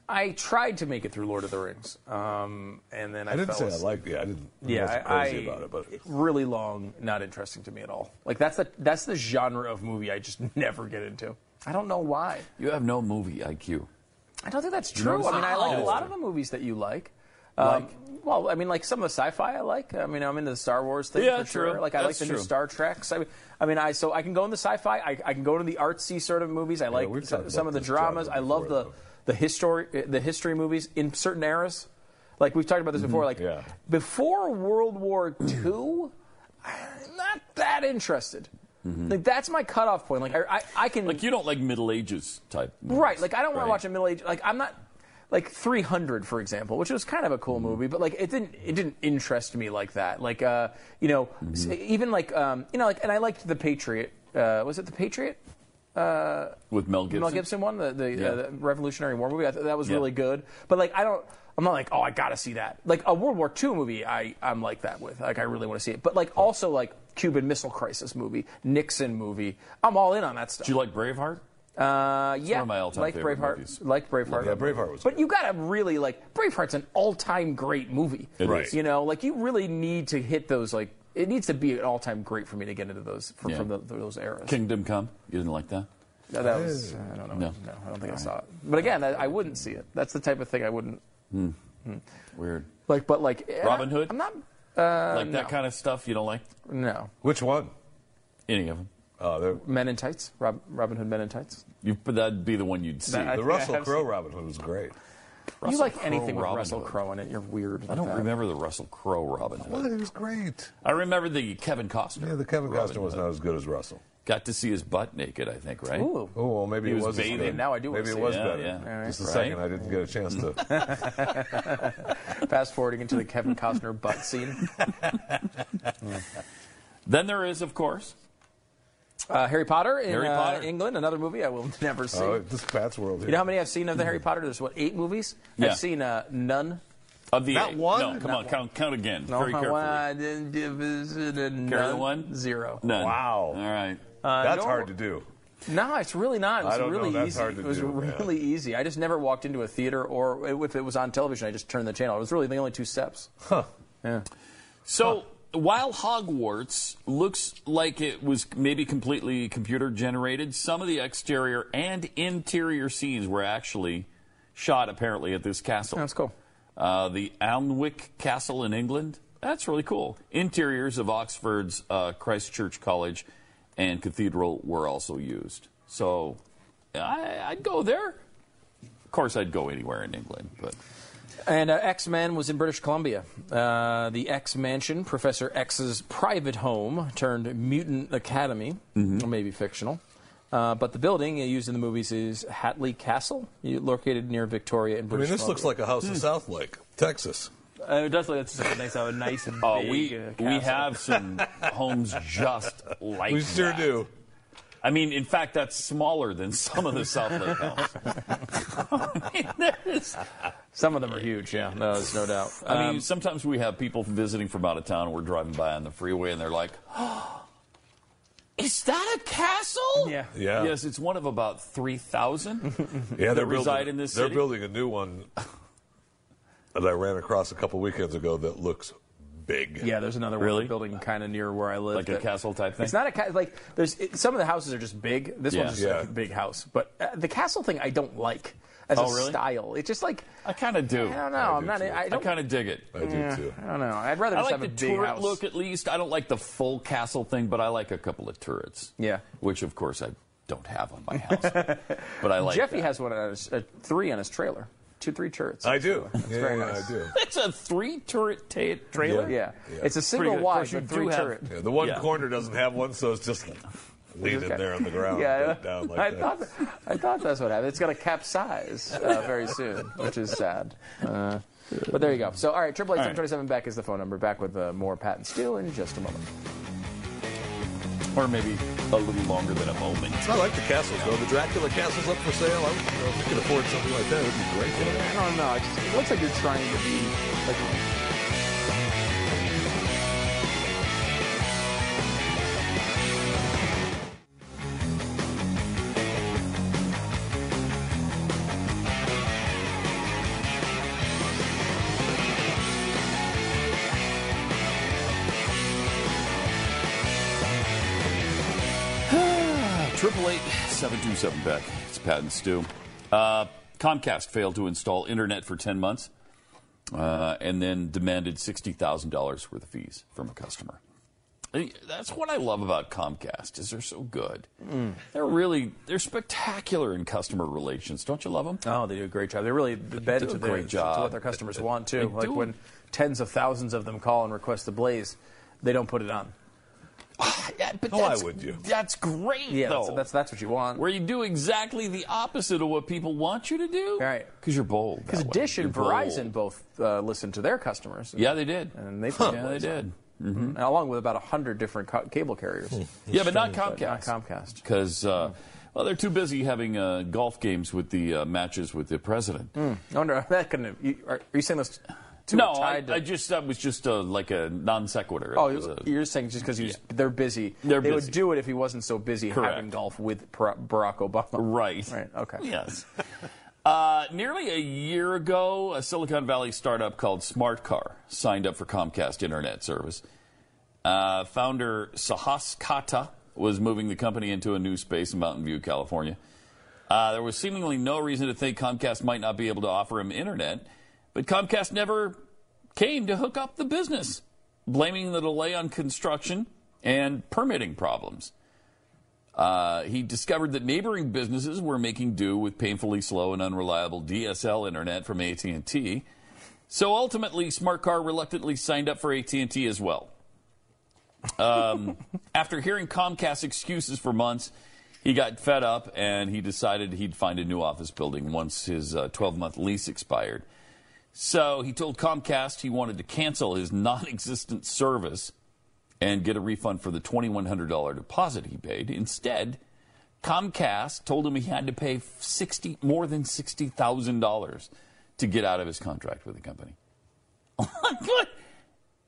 I tried to make it through Lord of the Rings, um, and then I, I didn't fell say I liked it. I didn't. I Yeah, wasn't I, crazy about it, but really long, not interesting to me at all. Like that's the that's the genre of movie I just never get into. I don't know why. You have no movie IQ. I don't think that's true. I mean, I like a lot of the movies that you like. Um, Like? Well, I mean, like some of the sci-fi I like. I mean, I'm into the Star Wars thing Yeah, for sure. true. Like I like That's the new true. Star Treks. I mean, I mean, I so I can go in the sci-fi. I, I can go to the artsy sort of movies. I like some, some of the dramas. I love before, the the history the history movies in certain eras. Like we've talked about this before. Like Yeah. before World War II, I'm not that interested. Like that's my cutoff point. Like I, I, I can Like you don't like Middle Ages type. movies, Right. Like I don't want right? to watch a middle age. Like I'm not. Like 300, for example, which was kind of a cool movie, but like it didn't it didn't interest me like that. Like uh, you know, s- even like um, you know, like and I liked the Patriot. Uh, was it the Patriot? With Mel Gibson. Mel Gibson one, the, the, Yeah. uh, the Revolutionary War movie. I thought that was Yeah. really good. But like, I don't. I'm not like, oh, I gotta see that. Like a World War II movie, I I'm like that with. Like I really want to see it. But like also like Cuban Missile Crisis movie, Nixon movie. I'm all in on that stuff. Do you like Braveheart? Uh, yeah, one of my all-time like favorite Braveheart, movies. like Braveheart. Yeah, Braveheart was But good. you gotta really like Braveheart's an all-time great movie. It Right. is. You know, like you really need to hit those. Like it needs to be an all-time great for me to get into those from, Yeah. from the, those eras. Kingdom Come. You didn't like that? No, that was I don't know. No. No, I don't think I saw it. But again, I, I wouldn't see it. That's the type of thing I wouldn't Weird. like. But like eh, Robin Hood? I'm not. Uh, like that no. kind of stuff you don't like? No. Which one? Any of them? Uh, the, Men in Tights. Rob, Robin Hood Men in Tights. You, but that'd be the one you'd see. That- the I Russell Crowe Robin Hood was great. Russell you like Crowe anything with Robin Russell Hood. Crowe in it? You're weird. I don't remember the Russell Crowe Robin Hood. Well, it was great. I remember the Kevin Costner. Yeah, the Kevin Robin Costner was Hood. not as good as Russell. Got to see his butt naked, I think, right? Ooh. Oh, well, maybe He it was was bathing. good. Now I do wanna Maybe it was it. better. Yeah, yeah. Just a Right. second, I didn't get a chance to. Fast forwarding into the Kevin Costner butt scene. Then there is, of course, Uh, Harry Potter in Harry uh, England, another movie I will never see. Oh, this Pat's world here. you know how many I've seen of the Harry Potter? There's what eight movies. Yeah. I've seen uh, none. of the Not eight. one? No, come Not on, count, count again. No, very carefully. I didn't give it a Carry the one? Zero. None. Wow. All right. Uh, That's no- hard to do. No, it's really not. It was I don't know. really That's easy. hard to it was do, yeah. really easy. I just never walked into a theater, or if it was on television, I just turned the channel. It was really the only two steps. Huh. Yeah. So while Hogwarts looks like it was maybe completely computer generated, some of the exterior and interior scenes were actually shot apparently at this castle. That's cool. Uh, the Alnwick Castle in England. That's really cool. Interiors of Oxford's uh, Christ Church College and Cathedral were also used. So I, I'd go there. Of course, I'd go anywhere in England, but And uh, X Men was in British Columbia. Uh, the X Mansion, Professor X's private home turned mutant academy, Mm-hmm. or maybe fictional. Uh, but the building uh, used in the movies is Hatley Castle, located near Victoria in British I British mean, this looks like a house Hmm. in South Lake, Texas. Uh, it does look it's a nice, a nice and oh, big, we uh, we have some homes just like We sure that. do. I mean, in fact, that's smaller than some of the South Lake homes. I mean, there's- Some of them are huge, yeah. No, there's no doubt. I mean, Um, sometimes we have people visiting from out of town, and we're driving by on the freeway, and they're like, "Is that a castle?" yeah. Yeah. Yes, it's one of about three thousand. Yeah, that they're reside building, in this They're city? building a new one that I ran across a couple weekends ago that looks big. Yeah, there's another Really? one building kind of near where I live. Like a castle type thing? It's not a castle. Like there's it, some of the houses are just big. This Yeah. one's just Yeah. like a big house. But uh, the castle thing, I don't like as Oh, a really? style. It's just like I kind of do. I don't know. I I'm do not. too. I I kind of dig it. I do yeah, too. I don't know. I'd rather I just like have the a big turret house. look at least. I don't like the full castle thing, but I like a couple of turrets. Yeah. Which, of course, I don't have on my house. but I like Jeffy that. has one on his, uh, three on his trailer. Two, three turrets. I do. It's yeah, very yeah, nice. I do. It's a three turret ta- trailer. Yeah. Yeah. it's a single good. Of wide course, you but three have- turret. Yeah, the one Yeah. corner doesn't have one, so it's just leaning there on the ground. Yeah, down like I that. thought I thought that's what happened. It's going to capsize uh, very soon, which is sad. Uh, but there you go. So, all right, triple eight seven twenty seven back is the phone number. Back with uh, more Pat and Stu in just a moment. Or maybe a little longer than a moment. I like the castles, though. The Dracula castle's up for sale. I, would- you know, if we could afford something like that, it would be great. I don't know. It, it looks like you're trying to be like. Triple eight seven two seven back. It's Pat and Stu. Uh, Comcast failed to install internet for ten months uh, and then demanded $60,000 worth of fees from a customer. That's what I love about Comcast is they're so good. Mm. They're really they're spectacular in customer relations. Don't you love them? Oh, they do a great job. They're really bend do to, a their, great to job. what their customers want too. They Like do. when tens of thousands of them call and request the Blaze, they don't put it on. Yeah, but Why that's, would you? That's great, Yeah, though. that's, that's that's what you want. where you do exactly the opposite of what people want you to do. Right. Because you're bold. Because that. Dish and You're bold. Verizon both uh, listen to their customers. Yeah, they did. and they put yeah, they Blaze on. did. Along with about hundred different co- cable carriers. Yeah, but not But Comcast. not Comcast. Because, uh, well, they're too busy having uh, golf games with the uh, matches with the president. I wonder that couldn't. Have, you, are, are you saying those two no, are I, tied to? I just that was just uh, like a non sequitur. Oh, a- you're saying just because they're busy. They're they busy. would do it if he wasn't so busy Correct. having golf with Barack Obama. Right. Right. Okay. Yes. Uh, nearly a year ago, a Silicon Valley startup called SmartCar signed up for Comcast internet service. Uh, founder Sahas Katta was moving the company into a new space in Mountain View, California. Uh, there was seemingly no reason to think Comcast might not be able to offer him internet, but Comcast never came to hook up the business, blaming the delay on construction and permitting problems. Uh, he discovered that neighboring businesses were making do with painfully slow and unreliable DSL internet from AT&T. So ultimately, SmartCar reluctantly signed up for AT&T as well. Um, after hearing Comcast excuses for months, he got fed up and he decided he'd find a new office building once his 12 month lease expired. So he told Comcast he wanted to cancel his non existent service and get a refund for the $2,100 deposit he paid. Instead, Comcast told him he had to pay 60, more than $60,000 to get out of his contract with the company. What?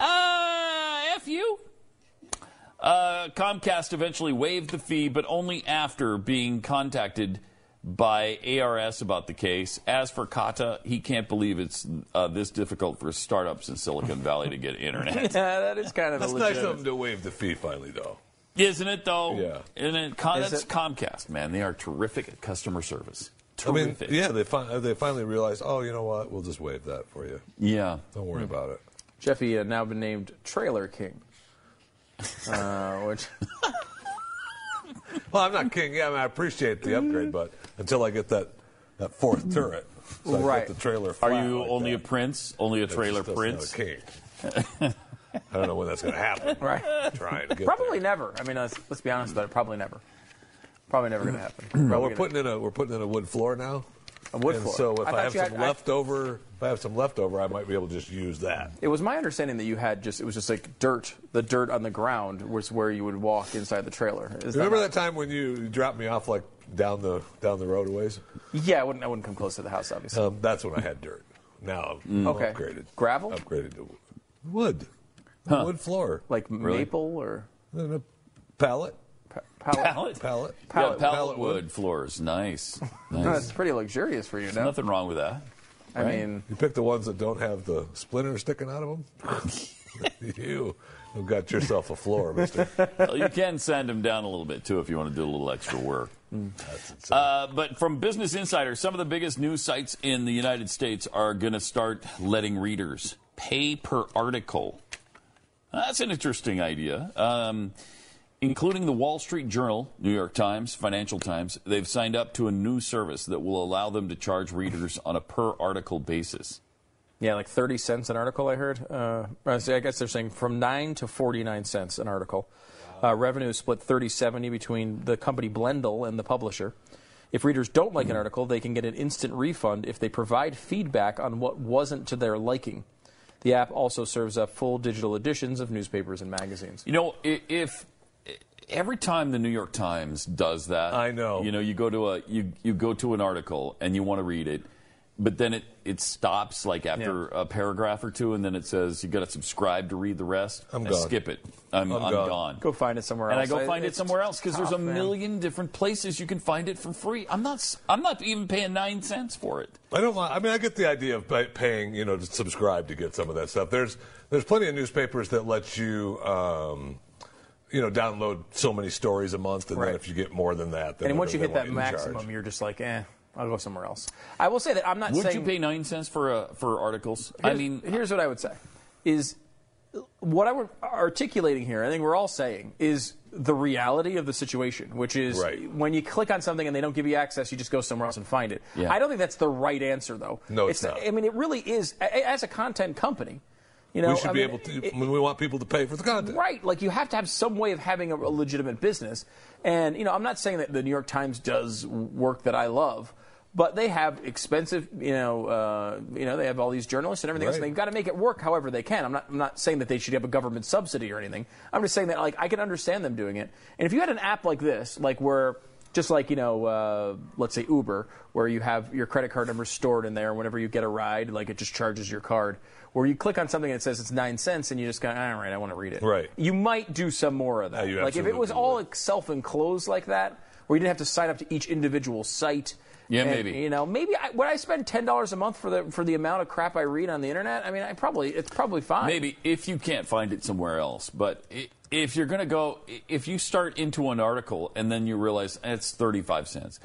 Uh, F you? Uh, Comcast eventually waived the fee, but only after being contacted by ARS about the case. As for Katta, he can't believe it's uh, this difficult for startups in Silicon Valley to get internet. Yeah, that is kind of That's a nice of them to waive the fee finally, though. Isn't it, though? Yeah. Isn't it? Com- Is that's it? Comcast, man. They are terrific at customer service. I mean, yeah, they, fi- they finally realized, oh, you know what? We'll just waive that for you. Yeah. Don't worry about it. Jeffy uh, now been named Trailer King. Uh, which Well, I'm not king. Yeah, I, mean, I appreciate the upgrade, but until I get that, that fourth turret, so I Right. get the trailer Are you like only that. a prince? Only a trailer just- that's prince? not a king. I don't know when that's going to happen. right, Trying to get probably there. never. I mean, let's, let's be honest about it. Probably never. Probably never going to happen. Well, we're gonna- putting in a we're putting in a wood floor now. A wood and floor. So if I I, have some had- I- leftover, if I have some leftover, I might be able to just use that. It was my understanding that you had just it was just like dirt. The dirt on the ground was where you would walk inside the trailer. Is Remember not- that time when you dropped me off like down the down the road a ways? Yeah, I wouldn't. I wouldn't come close to the house, obviously. Um, that's when I had dirt. Now I'm Okay. upgraded. Gravel? Upgraded to wood. Wood floor. like maple or And a pallet. Pa- pallet. Pallet? Pallet. Yeah, Pallet- pallet, pallet wood, wood. floors. Nice. No, nice. that's pretty luxurious for you now. Nothing wrong with that. I right? mean, You pick the ones that don't have the splinter sticking out of them. you have got yourself a floor, mister. well, you can sand them down a little bit too if you want to do a little extra work. That's insane. Uh, but from Business Insider, some of the biggest news sites in the United States are going to start letting readers pay per article. That's an interesting idea. Um, including the Wall Street Journal, New York Times, Financial Times, they've signed up to a new service that will allow them to charge readers on a per article basis. yeah, like thirty cents an article. I heard. Uh, I guess they're saying from nine to forty nine cents an article. Uh, revenue is split 30-70 between the company Blendle and the publisher. If readers don't like an article, they can get an instant refund if they provide feedback on what wasn't to their liking. The app also serves up full digital editions of newspapers and magazines. You know, if every time the New York Times does that, I know. You know, you go to a you you go to an article and you want to read it, but then it it stops like after a paragraph or two, and then it says you got to subscribe to read the rest. I'm I gone. skip it. I'm, I'm I'm gone. gone. Go find it somewhere else. and I else. go find it somewhere else because there's a tough, man. million different places you can find it for free. I'm not s- I'm not even paying nine cents for it. I don't. mind- I mean, I get the idea of pay, paying, you know, to subscribe to get some of that stuff. There's there's plenty of newspapers that let you, um, you know, download so many stories a month, and Right. then if you get more than that, then And once they you hit want that maximum, you're just like, eh. I'll go somewhere else. I will say that I'm not Would saying you pay nine cents for uh, for articles? I mean, here's what I would say: is what I'm articulating here. I think we're all saying is the reality of the situation, which is Right. when you click on something and they don't give you access, you just go somewhere else and find it. Yeah. I don't think that's the right answer, though. No, it's not. I mean, it really is. As a content company, you know, we should I be mean, able to. it- I mean, we want people to pay for the content. Right, like you have to have some way of having a, a legitimate business. And you know, I'm not saying that the New York Times does work that I love, but they have expensive, you know, uh, you know, they have all these journalists and everything else, and they've got to make it work however they can. I'm not, I'm not saying that they should have a government subsidy or anything. I'm just saying that like I can understand them doing it. And if you had an app like this, like where just like you know, uh, let's say Uber, where you have your credit card number stored in there. Whenever you get a ride, like it just charges your card. Where you click on something and it says it's nine cents, and you just go, all right, I want to read it. Right. You might do some more of that. Yeah, like if it was would. all self-enclosed like that, where you didn't have to sign up to each individual site. Yeah, and, maybe. You know, maybe I, would I spend ten dollars a month for the for the amount of crap I read on the internet? I mean, I probably it's probably fine. maybe if you can't find it somewhere else, but i- if you're going to go, if you start into an article and then you realize it's 35 cents,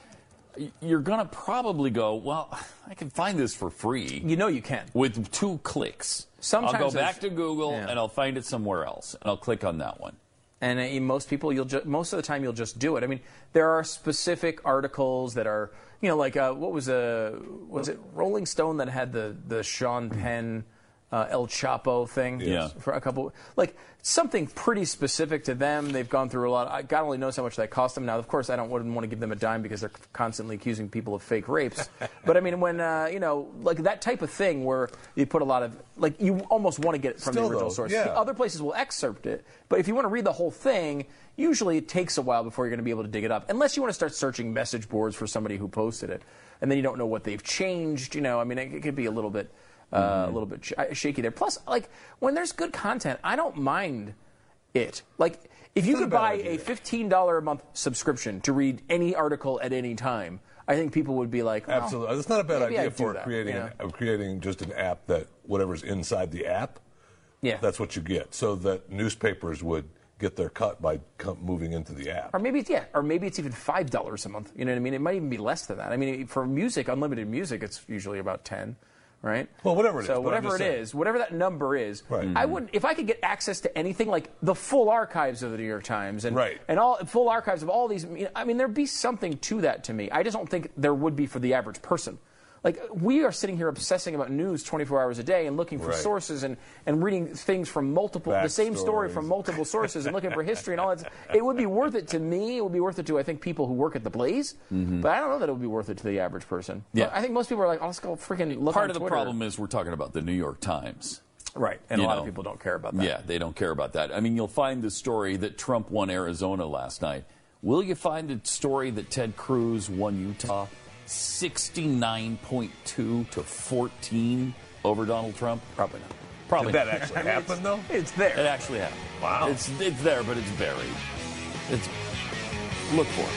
you're going to probably go, well, I can find this for free. You know you can. with two clicks. Sometimes I'll go back to Google Yeah. and I'll find it somewhere else, and I'll click on that one. And uh, most people, you'll ju- most of the time you'll just do it. I mean, there are specific articles that are, you know, like uh, what was a was it Rolling Stone that had the the Sean Penn. Uh, El Chapo thing Yeah. for a couple, like something pretty specific to them. They've gone through a lot. I, God only knows how much that cost them. Now, of course, I don't wouldn't want to give them a dime because they're constantly accusing people of fake rapes. but I mean, when uh, you know, like that type of thing where you put a lot of, like, you almost want to get it from Still, the original though, source. yeah. Other places will excerpt it, but if you want to read the whole thing, usually it takes a while before you're going to be able to dig it up, unless you want to start searching message boards for somebody who posted it, and then you don't know what they've changed. You know, I mean, it, it could be a little bit, uh, a little bit sh- uh, shaky there. Plus, like when there's good content, I don't mind it. Like if you could buy a fifteen dollar a month subscription to read any article at any time, I think people would be like, well, Absolutely, it's not a bad idea for that, creating you know? an, uh, creating just an app that whatever's inside the app, Yeah. that's what you get. So that newspapers would get their cut by moving into the app. Or maybe it's yeah, or maybe it's even five dollars a month. You know what I mean? It might even be less than that. I mean, for music, unlimited music, it's usually about ten, right? Well, whatever it is, So but I'm whatever it is, whatever that number is, Right. I mm-hmm. wouldn't. If I could get access to anything like the full archives of the New York Times and Right. and all full archives of all these, I mean, there'd be something to that to me. I just don't think there would be for the average person. Like we are sitting here obsessing about news 24 hours a day and looking for Right. sources and, and reading things from multiple the same story from multiple sources and looking for history and all that. It would be worth it to me. It would be worth it to I think people who work at the Blaze. But I don't know that it would be worth it to the average person. Mm-hmm. Yeah. I think most people are like, oh, let's go freaking look Part of the problem is we're talking about the New York Times. right? And you a lot know. of people don't care about that. Yeah, they don't care about that. I mean, you'll find the story that Trump won Arizona last night. Will you find the story that Ted Cruz won Utah 69.2 to 14 over Donald Trump? probably not. Probably Did that not. actually happen though? It's there. It actually happened. Wow. It's, it's there, but it's buried. It's Look for it.